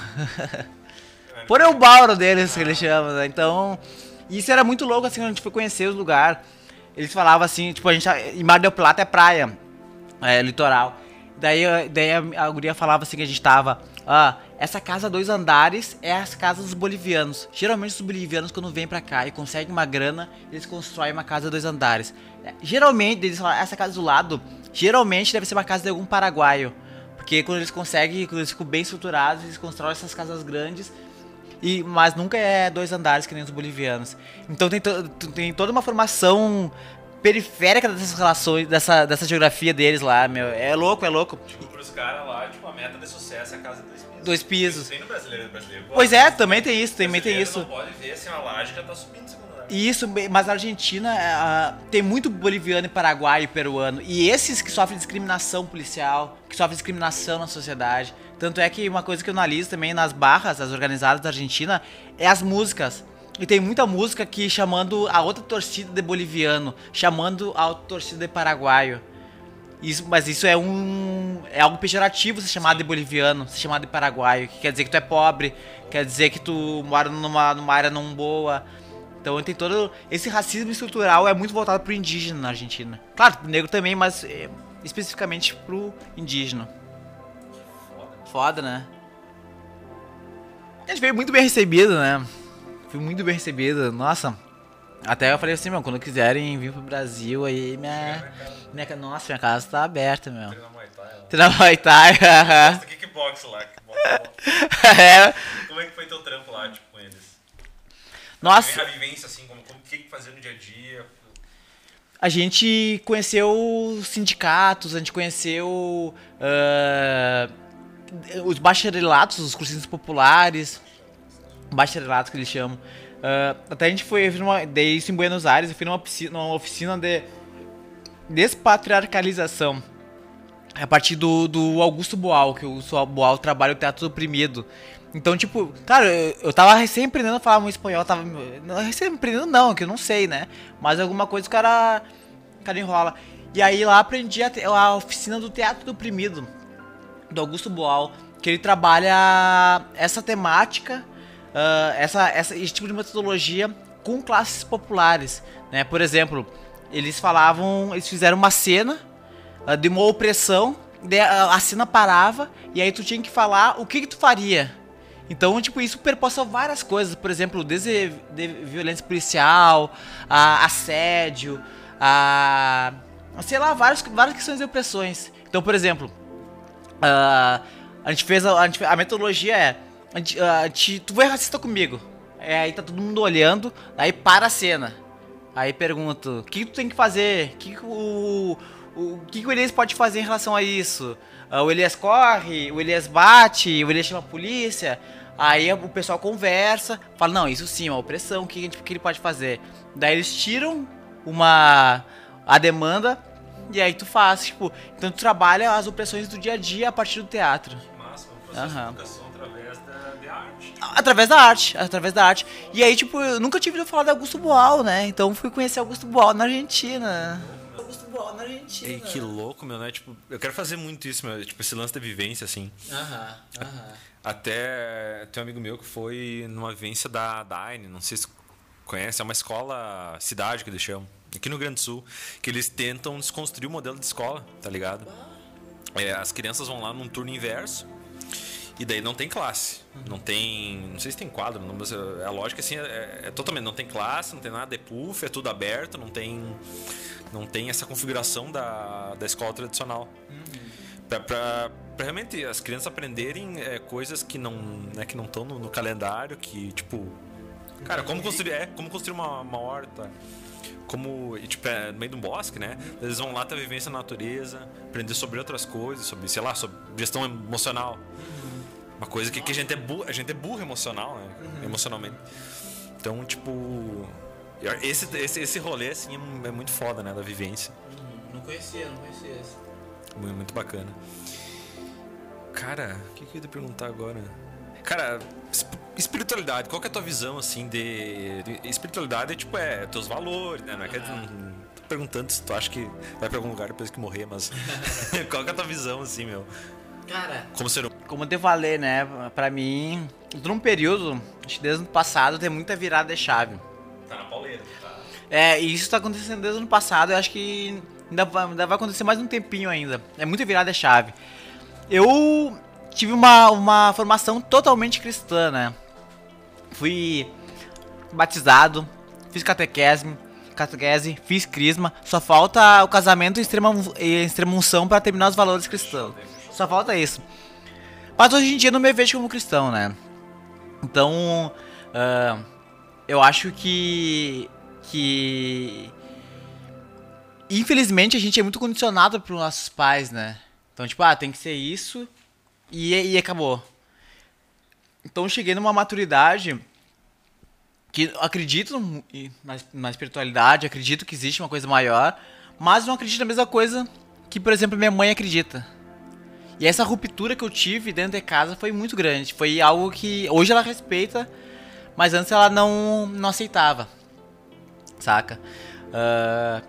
Porro é o Bauro deles que eles chamam, né? Então. Isso era muito louco, assim, quando a gente foi conhecer os lugares. Eles falavam assim, tipo, a gente. Em Mar del Plata é praia. É, litoral. Daí, eh, daí a, a guria falava assim que a gente tava. Ah, essa casa dois andares é as casas dos bolivianos. Geralmente os bolivianos, quando vêm pra cá e conseguem uma grana, eles constroem uma casa dois andares. É, Geralmente, eles falam, essa casa do lado, geralmente deve ser uma casa de algum paraguaio. Porque quando eles conseguem, quando eles ficam bem estruturados, eles constroem essas casas grandes. E, mas nunca é dois andares que nem os bolivianos. Então tem, to- tem toda uma formação periférica dessas relações, dessa, dessa geografia deles lá, meu. É louco, é louco. Tipo, pros caras lá, tipo, a meta de sucesso é a casa de dois pisos. Dois pisos. Tem no brasileiro, no brasileiro. Pois é, também tem isso, também tem isso. não pode ver assim, que ela tá subindo segundo Isso, mas a Argentina ah, tem muito boliviano e paraguaio e peruano. E esses que sofrem discriminação policial, que sofrem discriminação na sociedade. Tanto é que uma coisa que eu analiso também nas barras, as organizadas da Argentina, é as músicas. E tem muita música que chamando a outra torcida de boliviano, chamando a outra torcida de paraguaio. Isso, mas isso é um. É algo pejorativo ser chamado de boliviano, ser chamado de paraguaio. Que quer dizer que tu é pobre, quer dizer que tu mora numa, numa área não boa. Então tem todo. Esse racismo estrutural é muito voltado pro indígena na Argentina. Claro, pro negro também, mas é, especificamente pro indígena. Foda. Foda, né? A gente veio muito bem recebido, né? Fui muito bem recebido. Nossa. Até eu falei assim, meu, quando quiserem vir pro Brasil aí, minha. minha nossa, minha casa tá aberta, meu. Treina Muay Thai. Gosta de kickbox lá. é. Como é que foi teu trampo lá, tipo, com eles? Nossa, A vivência, assim, como, como, o que fazia no dia a dia? a gente conheceu sindicatos, a gente conheceu ah, os bacharelatos, os cursinhos populares, bacharelatos que eles chamam. Ah, até a gente foi, eu dei isso em Buenos Aires, eu fui numa oficina, numa oficina de despatriarcalização. A partir do, do Augusto Boal, que o Boal trabalha o teatro oprimido. Então, tipo, cara, eu, eu tava recém aprendendo a falar muito espanhol, tava. Não, recém aprendendo não, que eu não sei, né? Mas alguma coisa o cara, o cara enrola. E aí lá aprendi a, a oficina do teatro do oprimido, do Augusto Boal, que ele trabalha essa temática, ah, essa, essa, esse tipo de metodologia com classes populares, né? Por exemplo, eles falavam, eles fizeram uma cena ah, de uma opressão, daí a a cena parava e aí tu tinha que falar o que, que tu faria. Então, tipo, isso perpassa várias coisas, por exemplo, desde de violência policial, a assédio, a, a sei lá, várias, várias questões de opressões. Então, por exemplo, uh, a gente fez a, a, a metodologia é, a gente, tu vai racista comigo, é, aí tá todo mundo olhando, aí para a cena, aí pergunto, o que tu tem que fazer, o que o, o que, que o Elias pode fazer em relação a isso? Uh, o Elias corre, o Elias bate, o Elias chama a polícia. Aí o pessoal conversa, fala, não, isso sim, é uma opressão, o que, que ele pode fazer? Daí eles tiram uma a demanda e aí tu faz, tipo, então tu trabalha as opressões do dia a dia a partir do teatro. Que massa, um processo uhum. Através da arte, através da arte. E aí, tipo, eu nunca tive ouvido falar de Augusto Boal, né? Então fui conhecer Augusto Boal na Argentina. Augusto Boal na Argentina. E que louco, meu, né? Tipo, eu quero fazer muito isso, meu, tipo, esse lance da vivência, assim. Aham, aham. Até tem um amigo meu que foi numa vivência da Dine, não sei se conhece, é uma escola cidade que eles chamam, aqui no Rio Grande do Sul, que eles tentam desconstruir o modelo de escola, tá ligado? É, as crianças vão lá num turno inverso e daí não tem classe, não tem, não sei se tem quadro, mas é, a lógica assim é, é totalmente não tem classe, não tem nada de puff, é tudo aberto, não tem não tem essa configuração da, da escola tradicional. Uhum. Pra, pra, pra, realmente as crianças aprenderem é, coisas que não né, que não estão no, no, calendário, que tipo. Cara, como construir, é, como construir uma, uma horta. Como, tipo, é, no meio de um bosque, né? Eles vão lá ter vivência na natureza, aprender sobre outras coisas, sobre, sei lá, sobre gestão emocional. Uma coisa que, que a gente é burro, a gente é burro emocional, né? Uhum. Emocionalmente. Então, tipo. Esse, esse, esse rolê, assim, é, é muito foda, né? Da vivência. Não conhecia, não conhecia esse. Muito bacana. Cara, o que, que eu ia te perguntar agora? Cara, espiritualidade, qual que é a tua visão, assim, de... Espiritualidade é, tipo, é teus valores, né? Não é que... Não tô perguntando se tu acha que vai pra algum lugar depois que morrer, mas... qual que é a tua visão, assim, meu? Cara... Como ser Como eu falei, né? Pra mim, num período, acho que desde o ano passado, tem muita virada de chave. Tá na pauleira, tá? É, e isso tá acontecendo desde o ano passado, eu acho que Ainda vai, ainda vai acontecer mais um tempinho ainda. É muito virada chave. Eu tive uma, uma formação totalmente cristã, né? Fui batizado, fiz catequese, catequese, fiz crisma. Só falta o casamento em extrema, em extrema unção para terminar os valores cristãos. Só falta isso. Mas hoje em dia não me vejo como cristão, né? Então, uh, eu acho que que infelizmente a gente é muito condicionado pelos nossos pais, né? Então, tipo, ah, tem que ser isso e, e acabou. Então eu cheguei numa maturidade que acredito na, na espiritualidade, acredito que existe uma coisa maior, mas não acredito na mesma coisa que, por exemplo, minha mãe acredita. E essa ruptura que eu tive dentro de casa foi muito grande. Foi algo que hoje ela respeita, mas antes ela não, não aceitava. Saca? Uh,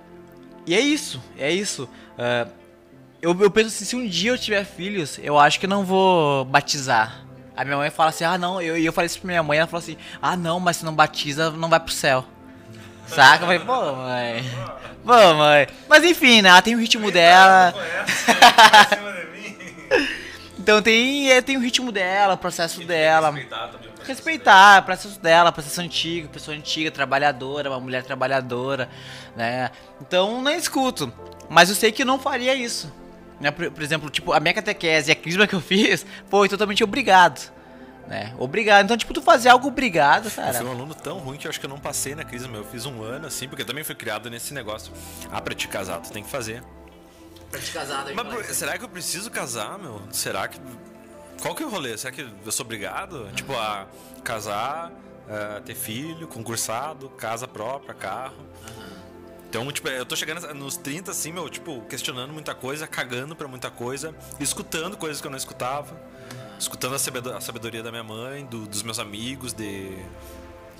e é isso, é isso. Uh, eu, eu penso assim, se um dia eu tiver filhos, eu acho que não vou batizar. A minha mãe fala assim, ah não, eu, eu falei isso pra minha mãe, ela falou assim, ah não, mas se não batiza, não vai pro céu. Saca? Eu falei, pô, mãe. Pô, mãe. Mas enfim, né? Ela tem o ritmo dela. Então tem, é, tem o ritmo dela, o processo dela. Respeitar também respeitar, processo dela, processo antigo, pessoa antiga, trabalhadora, uma mulher trabalhadora, né? Então nem escuto. Mas eu sei que eu não faria isso. Né? Por, por exemplo, tipo, a minha catequese e a crisma que eu fiz foi totalmente obrigado. Né? Obrigado. Então, tipo, tu fazer algo obrigado, cara. Eu fui um aluno tão ruim que eu acho que eu não passei na crisma. Eu fiz um ano, assim, porque eu também fui criado nesse negócio. Ah, pra te casar, tu tem que fazer. Pra te casar, Mas será que eu preciso casar, meu? Será que qual que é o rolê? Será que eu sou obrigado? Uhum. Tipo, a casar, a ter filho, concursado, casa própria, carro. Uhum. Então, tipo, eu tô chegando nos 30, assim, meu, tipo, questionando muita coisa, cagando pra muita coisa, escutando coisas que eu não escutava, uhum. escutando a sabedoria da minha mãe, do, dos meus amigos, de.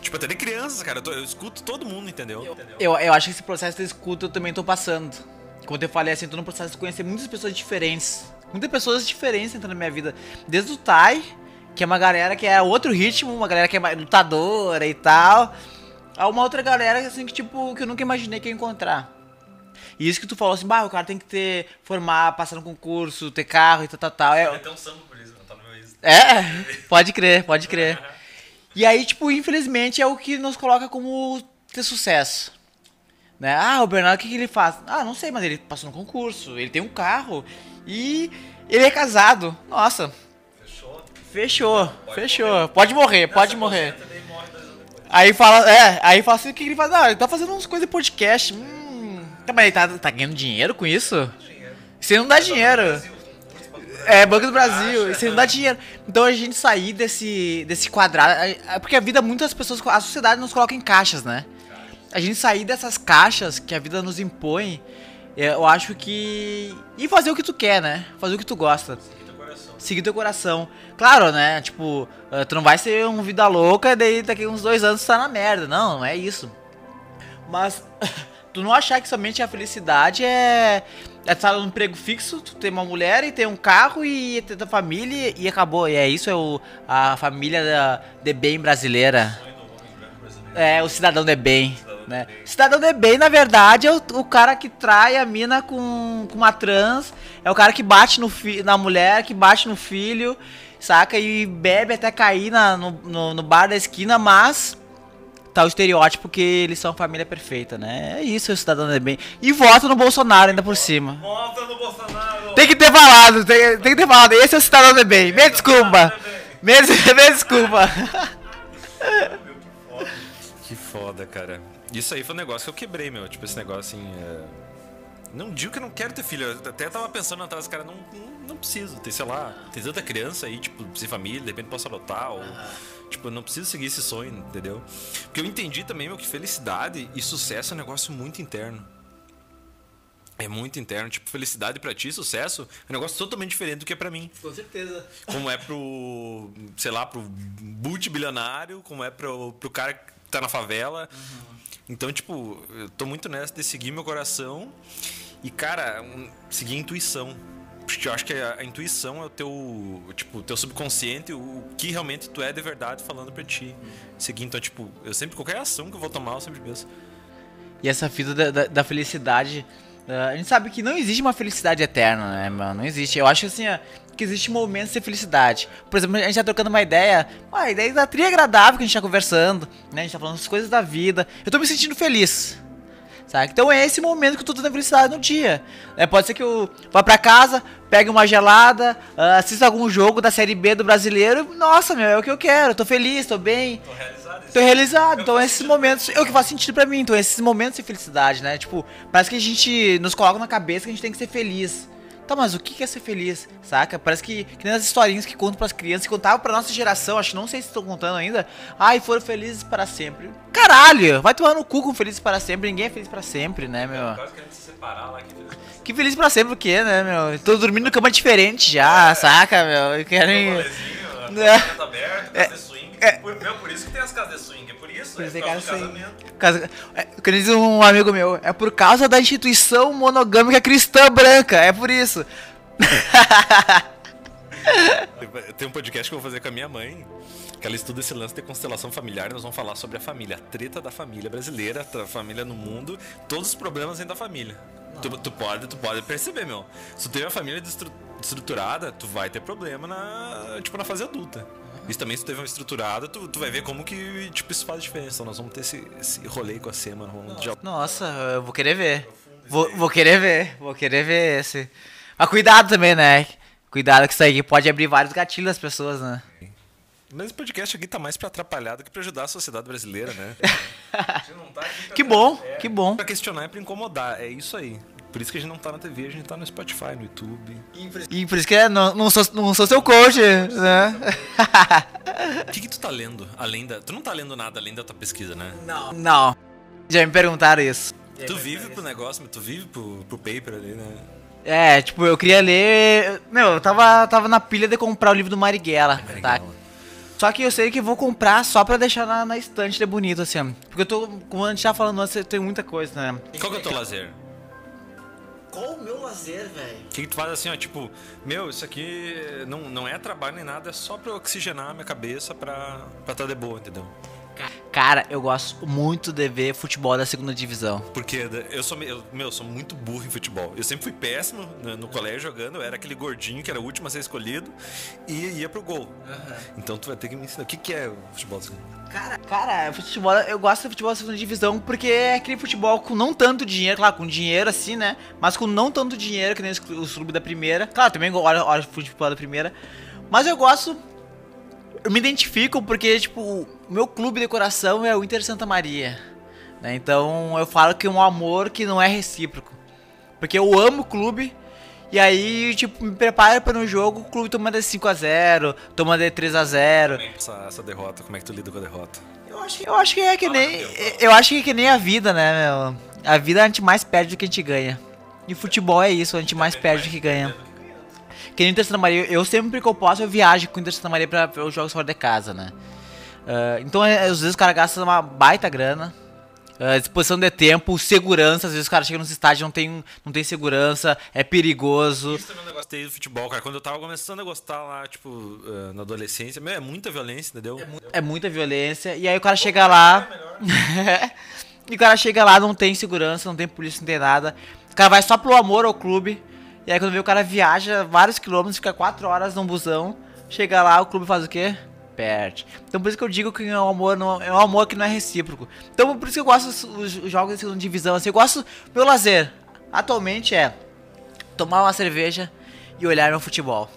Tipo, até de crianças, cara. Eu, tô, eu escuto todo mundo, entendeu? Eu, eu, eu, acho que esse processo de escuta eu também tô passando. Como eu falei, assim, eu tô no processo de conhecer muitas pessoas diferentes muitas pessoas diferentes entrando na minha vida. Desde o Tai, que é uma galera que é outro ritmo, uma galera que é lutadora e tal. A uma outra galera assim que tipo que eu nunca imaginei que ia encontrar. E isso que tu falou assim, bah, o cara tem que ter formar, passar no concurso, ter carro e tal, tal, tal. É, tem um samba por isso, tá no meu. É, pode crer, pode crer. E aí, tipo, infelizmente é o que nos coloca como ter sucesso. Né? Ah, o Bernardo, o que, que ele faz? Ah, não sei, mas ele passou no concurso, ele tem um carro e ele é casado. Nossa. Fechou. Fechou, pode fechou. Morrer. Pode morrer, pode morrer. Aí fala, é, aí fala assim, o que, que ele faz? Ah, ele tá fazendo umas coisas de podcast. Hum, tá, mas ele tá, tá ganhando dinheiro com isso? Dinheiro. Isso não dá dinheiro. É, Banco do Brasil, isso não dá dinheiro. Então a gente sair desse, desse quadrado. Porque a vida, muitas pessoas, a sociedade nos coloca em caixas, né? A gente sair dessas caixas que a vida nos impõe, é, eu acho que. E fazer o que tu quer, né? Fazer o que tu gosta. Seguir teu coração. Seguir teu coração. Claro, né? Tipo, eh, tu não vai ser um vida louca e daí daqui uns dois anos tu tá na merda. Não, não é isso. Mas tu não achar que somente a felicidade é. É estar num emprego fixo, tu ter uma mulher e ter um carro e ter tua família e acabou. E é isso, é o, a família da, de bem brasileira. É, o cidadão de bem né? Cidadão de bem, na verdade, é o, o cara que trai a mina com, com uma trans, é o cara que bate no fi, na mulher, que bate no filho, saca? E bebe até cair na, no, no, no bar da esquina, mas tá o estereótipo que eles são família perfeita, né? É isso, o cidadão de bem. E vota no Bolsonaro ainda por cima. Vota no Bolsonaro! Tem que ter falado, tem, tem que ter falado. Esse é o cidadão de bem. Me desculpa. Me, me desculpa. Que foda, cara. Isso aí foi um negócio que eu quebrei, meu. Tipo, esse negócio assim. É... Não digo que eu não quero ter filho. Eu até tava pensando atrás, cara, não, não, não preciso. Tem, sei lá, tem tanta criança aí, tipo, sem família, de repente posso adotar. Ou, Tipo, eu não preciso seguir esse sonho, entendeu? Porque eu entendi também, meu, que felicidade e sucesso é um negócio muito interno. É muito interno. Tipo, felicidade para ti, sucesso, é um negócio totalmente diferente do que é pra mim. Com certeza. Como é pro, sei lá, pro multibilionário, como é pro, pro cara tá na favela. Uhum. Então, tipo, eu tô muito nessa de seguir meu coração e, cara, um, seguir a intuição. Porque eu acho que a, a, intuição é o teu, tipo, teu subconsciente, o que realmente tu é de verdade falando pra ti. Seguir, então, tipo, eu sempre, qualquer ação que eu vou tomar, eu sempre penso. E essa fita da, da, da felicidade, uh, a gente sabe que não existe uma felicidade eterna, né, mano? Não existe. Eu acho assim, que existe momentos de felicidade. Por exemplo, a gente tá trocando uma ideia, uma ideia da trilha agradável que a gente tá conversando, né? A gente tá falando as coisas da vida. Eu tô me sentindo feliz. Sabe? Então é esse momento que eu tô tendo felicidade no dia. É, pode ser que eu vá pra casa, pegue uma gelada, uh, assista algum jogo da Série B do brasileiro. Nossa, meu, é o que eu quero. Tô feliz, tô bem. Tô realizado. Tô realizado. Então esses momentos. É o que faz sentido pra mim. Então esses momentos de felicidade, né? Tipo, parece que a gente nos coloca na cabeça que a gente tem que ser feliz. Tá, mas o que é ser feliz, saca? Parece que, que nem as historinhas que contam pras crianças, que contavam pra nossa geração, acho que não sei se estão contando ainda. Ai, foram felizes para sempre. Caralho! Vai tomar no cu com felizes para sempre, ninguém é feliz para sempre, né, meu? Quase querendo se separar lá, que feliz que feliz pra sempre o quê, né, meu? Tô dormindo em cama diferente já, é. saca, meu? Querem. Um é. aberto, é. swing. É. Meu, por isso que tem as casas de swing isso, é por causa do casamento. Casa, é, diz um amigo meu, é por causa da instituição monogâmica cristã branca, é por isso. Tem um podcast que eu vou fazer com a minha mãe, que ela estuda esse lance de constelação familiar, nós vamos falar sobre a família, a treta da família brasileira, a família no mundo, todos os problemas dentro da família. Tu, tu, pode, tu pode perceber, meu. Se tu tem uma família estruturada, tu vai ter problema na, tipo, na fase adulta. Isso também, se tu teve uma estruturada, tu, tu vai ver como que tipo, isso faz diferença. Então, nós vamos ter esse, esse rolê com a SEMA. Nossa, Nossa eu vou querer ver. Vou, vou querer ver, vou querer ver esse. Mas cuidado também, né? Cuidado que isso aí pode abrir vários gatilhos das pessoas, né? Mas esse podcast aqui tá mais pra atrapalhar do que pra ajudar a sociedade brasileira, né? tá que bom, é, que bom. Pra questionar e pra incomodar, é isso aí. Por isso que a gente não tá na TV, a gente tá no Spotify, no YouTube. E por isso que é, não, não, sou, não sou seu coach, né? O que, que tu tá lendo além da. Tu não tá lendo nada além da tua pesquisa, né? Não. Não. Já me perguntaram isso. Tu vive pro negócio, tu vive pro, pro paper ali, né? É, tipo, eu queria ler. Meu, eu tava, tava na pilha de comprar o livro do Marighella, Marighella. tá? Só que eu sei que vou comprar só pra deixar na, na estante de bonito, assim. Porque eu tô, como a gente tava falando antes, eu tenho muita coisa, né? Qual que é o teu lazer? Qual o meu lazer, velho? O que, que tu faz assim, ó, tipo, meu, isso aqui não, não é trabalho nem nada, é só pra oxigenar a minha cabeça pra, pra tá de boa, entendeu? Cara, eu gosto muito de ver futebol da segunda divisão. Porque eu sou, eu, meu, sou muito burro em futebol. Eu sempre fui péssimo no, no, colégio jogando. Eu era aquele gordinho que era o último a ser escolhido e ia pro gol. Uhum. Então tu vai ter que me ensinar. O que, que é o futebol da segunda? Cara, cara, futebol, eu gosto de futebol da segunda divisão porque é aquele futebol com não tanto dinheiro, claro, com dinheiro assim, né? Mas com não tanto dinheiro que nem os, clubes da primeira. Claro, também olho, olho futebol da primeira. Mas eu gosto eu me identifico porque, tipo, o meu clube de coração é o Inter Santa Maria. Né? Então eu falo que é um amor que não é recíproco. Porque eu amo o clube. E aí, tipo, me preparo para no jogo, o clube toma de 5x0, toma de 3x0. Essa, essa derrota, como é que tu lida com a derrota? Eu acho, eu acho que é que nem. Eu acho que é que nem a vida, né, meu? A vida a gente mais perde do que a gente ganha. E futebol é isso, a gente mais perde do que ganha. Que no Inter Santa Maria, eu sempre que eu posso, eu viajo com o Inter Santa Maria pra ver os jogos fora de casa, né? Uh, então, é, às vezes o cara gasta uma baita grana. Uh, disposição de tempo, segurança, às vezes o cara chega nos estádios não tem, não tem segurança, é perigoso. Isso também é um negócio do futebol, cara. Quando eu tava começando a gostar lá, tipo, uh, na adolescência, meu, é muita violência, entendeu? É, é muita violência. E aí o cara chega lá. É e o cara chega lá, não tem segurança, não tem polícia, não tem nada. O cara vai só pelo amor ao clube. E aí quando vê o cara viaja vários quilômetros, fica quatro horas num busão, chega lá, o clube faz o quê? Perde. Então por isso que eu digo que é um amor, não, é um amor que não é recíproco. Então por isso que eu gosto dos, jogos de segunda divisão, assim, eu gosto, meu lazer, atualmente é tomar uma cerveja e olhar meu futebol.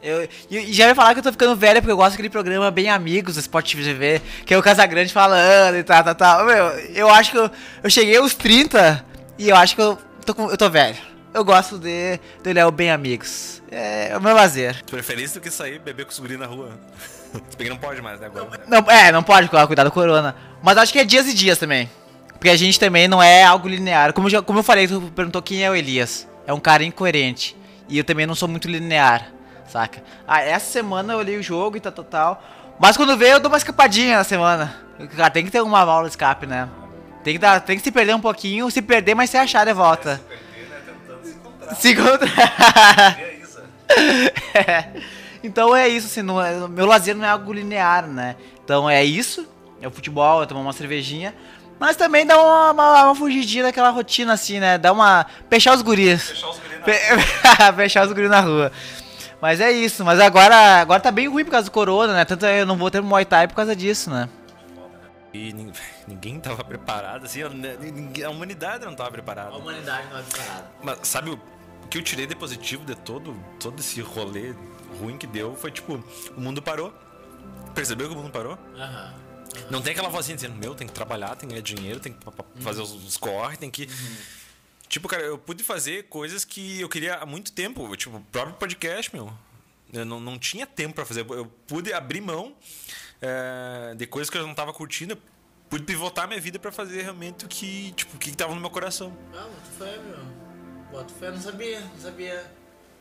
Eu, e já ia falar que eu tô ficando velho porque eu gosto daquele programa Bem Amigos Sport TV, que é o Casagrande falando e tal, tal, tal. Meu, eu acho que eu, eu cheguei aos 30 e eu acho que eu tô, eu tô velho eu gosto de, de Léo Bem Amigos. É, é o meu lazer. Preferência do que sair beber com os guri na rua. Se bem que não pode mais, né? Agora. Não, é, não pode, cuidar do corona. Mas acho que é dias e dias também. Porque a gente também não é algo linear. Como, já, como eu falei, tu perguntou quem é o Elias. É um cara incoerente. E eu também não sou muito linear, saca? Ah, essa semana eu olhei o jogo e tal, tal, tal. Mas quando veio, eu dou uma escapadinha na semana. Cara, tem que ter uma válvula de escape, né? Tem que, dar, tem que se perder um pouquinho, se perder, mas se achar de volta. É, se encontrar. é. Então é isso, assim, não é, meu lazer não é algo linear, né? Então é isso, é o futebol, é tomar uma cervejinha, mas também dá uma, uma, uma fugidinha daquela rotina, assim, né? Dá uma. Fechar os guris. Fechar os guris na rua. Fechar os guris na rua. Mas é isso, mas agora, agora tá bem ruim por causa do corona, né? Tanto eu não vou ter Muay Thai por causa disso, né? E ninguém tava preparado, assim, a humanidade não tava preparada. A humanidade não tava preparada. Mas sabe o que eu tirei de positivo de todo, todo esse rolê ruim que deu foi tipo, o mundo parou. Percebeu que o mundo parou? Uhum. Não tem aquela vozinha dizendo, meu, tem que trabalhar, tem que ganhar dinheiro, tem que fazer os, os corre, tem que. Uhum. Tipo, cara, eu pude fazer coisas que eu queria há muito tempo. Tipo, o próprio podcast, meu. Eu não, não tinha tempo para fazer. Eu pude abrir mão é, de coisas que eu não tava curtindo. Eu pude pivotar minha vida para fazer realmente o que, tipo, o que tava no meu coração. Ah, muito foi, meu. Boto fé, não sabia, não sabia.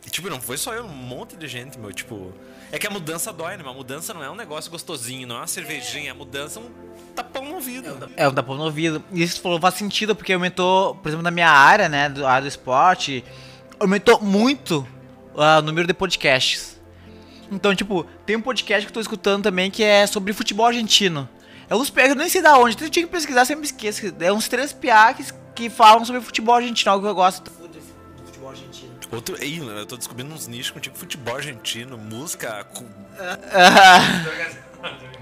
E, tipo, não foi só eu, um monte de gente, meu. Tipo, é que a mudança dói, né? Uma mudança não é um negócio gostosinho, não é uma cervejinha. A mudança é um tapão no ouvido. É um tapão no ouvido. E isso falou, faz sentido, porque aumentou, por exemplo, na minha área, né? Do área do esporte, aumentou muito uh, o número de podcasts. Então, tipo, tem um podcast que eu tô escutando também que é sobre futebol argentino. É uns eu nem sei da onde, eu tinha que pesquisar, sempre esqueço. É uns três piaques que falam sobre futebol argentino, algo que eu gosto argentino. Outro, ei, eu tô descobrindo uns nichos com tipo futebol argentino, música. Com...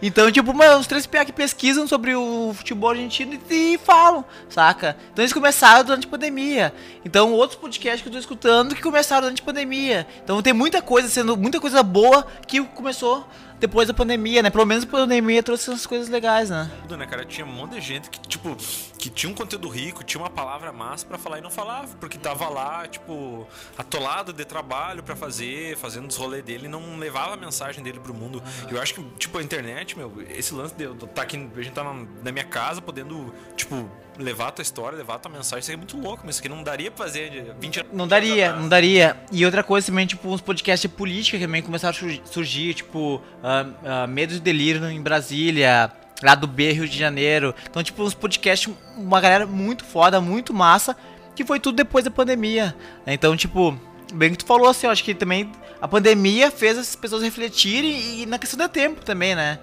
Então, tipo, mano, os três PA que pesquisam sobre o futebol argentino e, e, falam, saca? Então eles começaram durante a pandemia. Então, outros podcasts que eu tô escutando que começaram durante a pandemia. Então tem muita coisa sendo, muita coisa boa que começou depois da pandemia, né? Pelo menos a pandemia trouxe essas coisas legais, né? Tudo, né, cara? Tinha um monte de gente que, tipo, que tinha um conteúdo rico, tinha uma palavra massa para falar e não falava, porque tava lá, tipo, atolado de trabalho para fazer, fazendo os rolês dele e não levava a mensagem dele pro mundo. Uhum. Eu acho que, tipo, a internet, meu, esse lance de eu tá aqui, a gente tá na, na minha casa podendo, tipo, levar a tua história, levar a tua mensagem, isso é muito louco, mas isso aqui não daria pra fazer 20 anos. Não daria, não daria. E outra coisa também, tipo, uns podcasts de política que também começaram a surgir, tipo, uh, uh, Medo e Delírio em Brasília, lá do B, Rio de Janeiro. Então, tipo, uns podcasts, uma galera muito foda, muito massa, que foi tudo depois da pandemia. Então, tipo, bem que tu falou assim, eu acho que também a pandemia fez as pessoas refletirem e na questão do tempo também, né?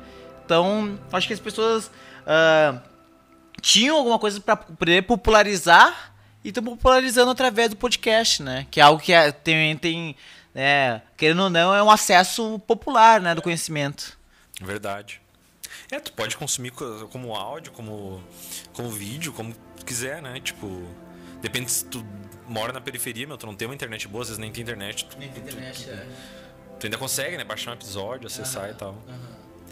Então, acho que as pessoas uh, tinham alguma coisa para poder popularizar e estão popularizando através do podcast, né? Que é algo que é, tem, tem é, querendo ou não, é um acesso popular, né, do conhecimento. Verdade. É, tu pode consumir como áudio, como, como vídeo, como quiser, né? Tipo, depende se tu mora na periferia, meu, tu não tem uma internet boa, às vezes nem tem internet. Tu, nem tem internet, tu, é. Tu ainda consegue, né? Baixar um episódio, acessar e tal.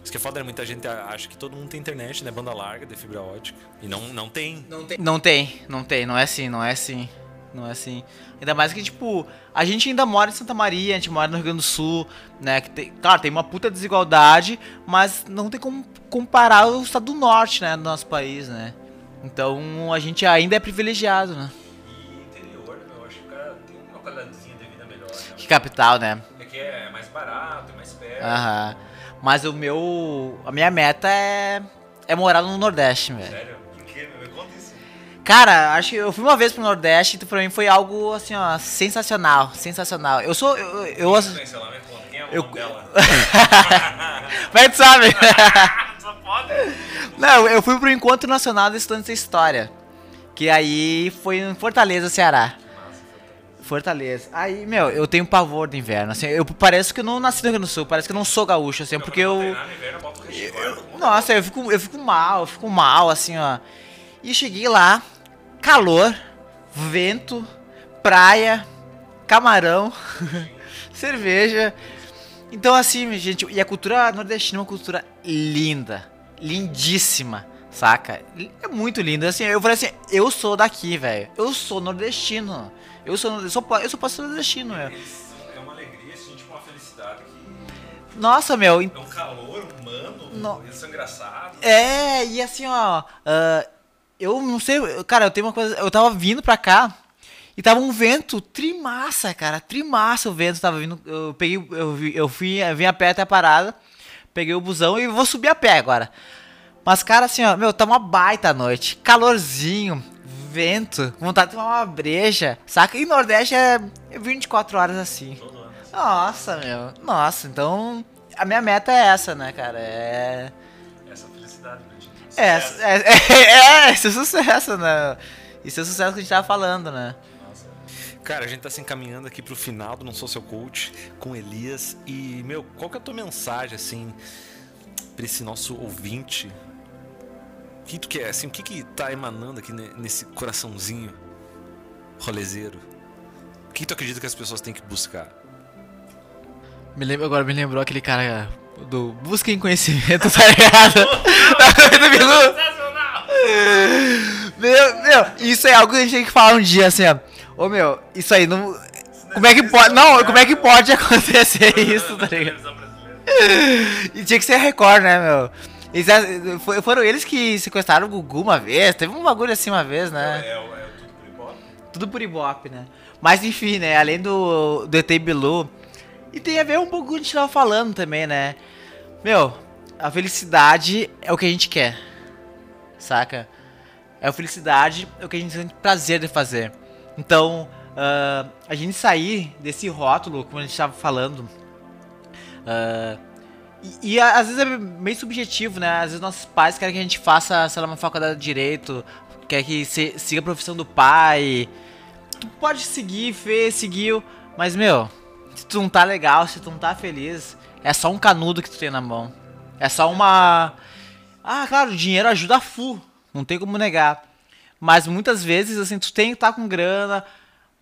Isso que é foda, né? Muita gente acha que todo mundo tem internet, né? Banda larga, de fibra ótica. E não, não tem. Não tem. Não tem, não tem. Não é assim, não é assim. Não é assim. Ainda mais que, tipo, a gente ainda mora em Santa Maria, a gente mora no Rio Grande do Sul, né? Que tem, claro, tem uma puta desigualdade, mas não tem como comparar o estado do norte, né? Do nosso país, né? Então a gente ainda é privilegiado, né? E interior, eu acho que o cara tem uma qualidadezinha de vida melhor. Né? Que capital, né? É que é mais barato, é mais perto. Aham. Mas o meu. A minha meta é. É morar no Nordeste, velho. Sério? Por quê? Me conta isso. Cara, acho que eu fui uma vez pro Nordeste e pra mim foi algo assim, ó, sensacional. Sensacional. Eu sou. Eu. eu, eu me conta. Quem é Eu- dela? Mas tu sabe? Só pode. Não, eu fui pro Encontro Nacional de Estudantes de História. Que aí foi em Fortaleza, Ceará. Fortaleza. Aí, meu, eu tenho pavor do inverno. Assim, eu pareço que eu não nasci no Rio Grande do Sul, parece que eu não sou gaúcho, assim, porque eu. Nossa, eu fico, eu fico mal, eu fico mal, assim, ó. E cheguei lá, calor, vento, praia, camarão, cerveja. Então, assim, gente, e a cultura nordestina é uma cultura linda, lindíssima, saca? É muito linda. Assim, eu falei assim, eu sou daqui, velho. Eu sou nordestino. Eu sou, eu sou, eu sou pastor nordestino, meu. É uma alegria, assim, tipo uma felicidade que Nossa, meu, é um calor humano, Não. eles são engraçados. É, e assim, ó. ah, eu não sei. Cara, eu tenho uma coisa. Eu tava vindo pra cá e tava um vento trimassa, cara. Trimassa o vento tava vindo. Eu peguei. Eu, eu fui, eu vim a pé até a parada. Peguei o busão e vou subir a pé agora. Mas, cara, assim, ó, meu, tá uma baita noite. Calorzinho, vento, vontade de tomar uma breja, saca? E Nordeste é 24 horas assim. Nossa, meu. Nossa, então. A minha meta é essa, né, cara? É. Essa felicidade pra ti. É, Sucesso. é, é, é, isso é sucesso, né? Isso é sucesso que a gente tava falando, né? Cara, a gente tá se encaminhando aqui pro final do Não Sou Seu Coach com Elias. E, meu, qual que é a tua mensagem, assim, pra esse nosso ouvinte? O que tu quer, assim, o que que tá emanando aqui ne- nesse coraçãozinho rolezeiro? O que tu acredita que as pessoas têm que buscar? Me lembro, agora me lembrou aquele cara do Busquem Conhecimento, tá ligado? Da coisa do! Meu, meu, isso é algo que a gente tem que falar um dia, assim, ó. Ô, meu, isso aí não... Como é que pode... Não, como é que pode acontecer isso, tá ligado? Brasileira. E tinha que ser Record, né, meu? Eles, foram eles que sequestraram o Gugu uma vez, teve um bagulho assim uma vez, né? É, é o tudo por igual. Tudo por Ibope, né? Mas enfim, né? Além do, do ET Bilu. E tem a ver um pouco com o que a gente tava falando também, né? Meu, a felicidade é o que a gente quer. Saca? É a felicidade, é o que a gente sente prazer de fazer. Então, ah, a gente sair desse rótulo, como a gente tava falando. ah, e, e às vezes é meio subjetivo, né? Às vezes nossos pais querem que a gente faça, sei lá, uma faculdade de direito, quer que se, siga a profissão do pai. Tu pode seguir, fez, seguiu, mas meu, se tu não tá legal, se tu não tá feliz, é só um canudo que tu tem na mão. É só uma. Ah, claro, o dinheiro ajuda a full, não tem como negar. Mas muitas vezes, assim, tu tem que estar com grana,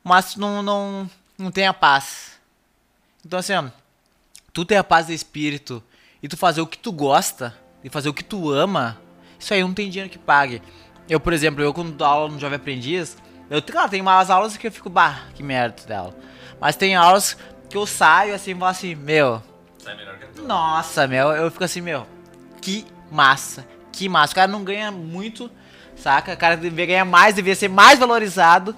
mas tu não, não, não tem a paz. Então, assim, ó, tu ter a paz de espírito e tu fazer o que tu gosta e fazer o que tu ama, isso aí não tem dinheiro que pague. Eu, por exemplo, eu quando dou aula no Jovem Aprendiz, eu, claro, tem umas aulas que eu fico, bah, que merda dela. Mas tem aulas que eu saio assim e falo assim, meu, Sai melhor que a tua. nossa, meu, eu fico assim, meu, que massa, que massa. O cara não ganha muito, saca? O cara devia ganhar mais, devia ser mais valorizado.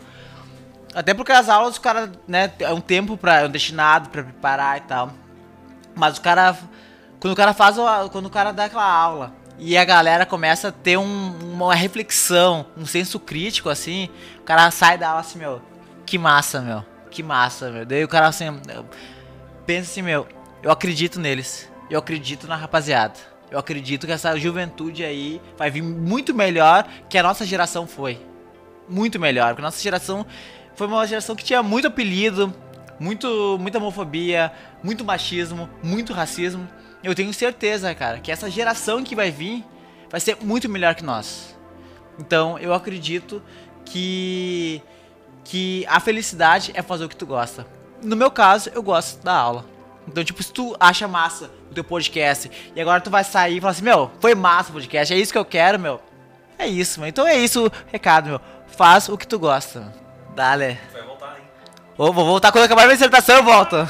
Até porque as aulas, o cara, né, é um tempo pra, é um destinado pra preparar e tal. Mas o cara, quando o cara faz, quando o cara dá aquela aula e a galera começa a ter um- uma reflexão, um senso crítico, assim, o cara sai da aula assim, meu, que massa, meu, que massa, meu. Daí o cara assim, pensa assim, meu, eu acredito neles, eu acredito na rapaziada, Eu acredito que essa juventude aí vai vir muito melhor que a nossa geração foi. Muito melhor, porque a nossa geração foi uma geração que tinha muito apelido, muito, muita homofobia, muito machismo, muito racismo. Eu tenho certeza, cara, que essa geração que vai vir vai ser muito melhor que nós. Então, eu acredito que que a felicidade é fazer o que tu gosta. No meu caso, eu gosto da aula. Então, tipo, se tu acha massa o teu podcast e agora tu vai sair e falar assim, meu, foi massa o podcast, é isso que eu quero, meu. É isso, meu. Então é isso o recado, meu. Faz o que tu gosta. Dale. Vai voltar, hein? Ô, vou voltar quando acabar a minha dissertação, eu volto.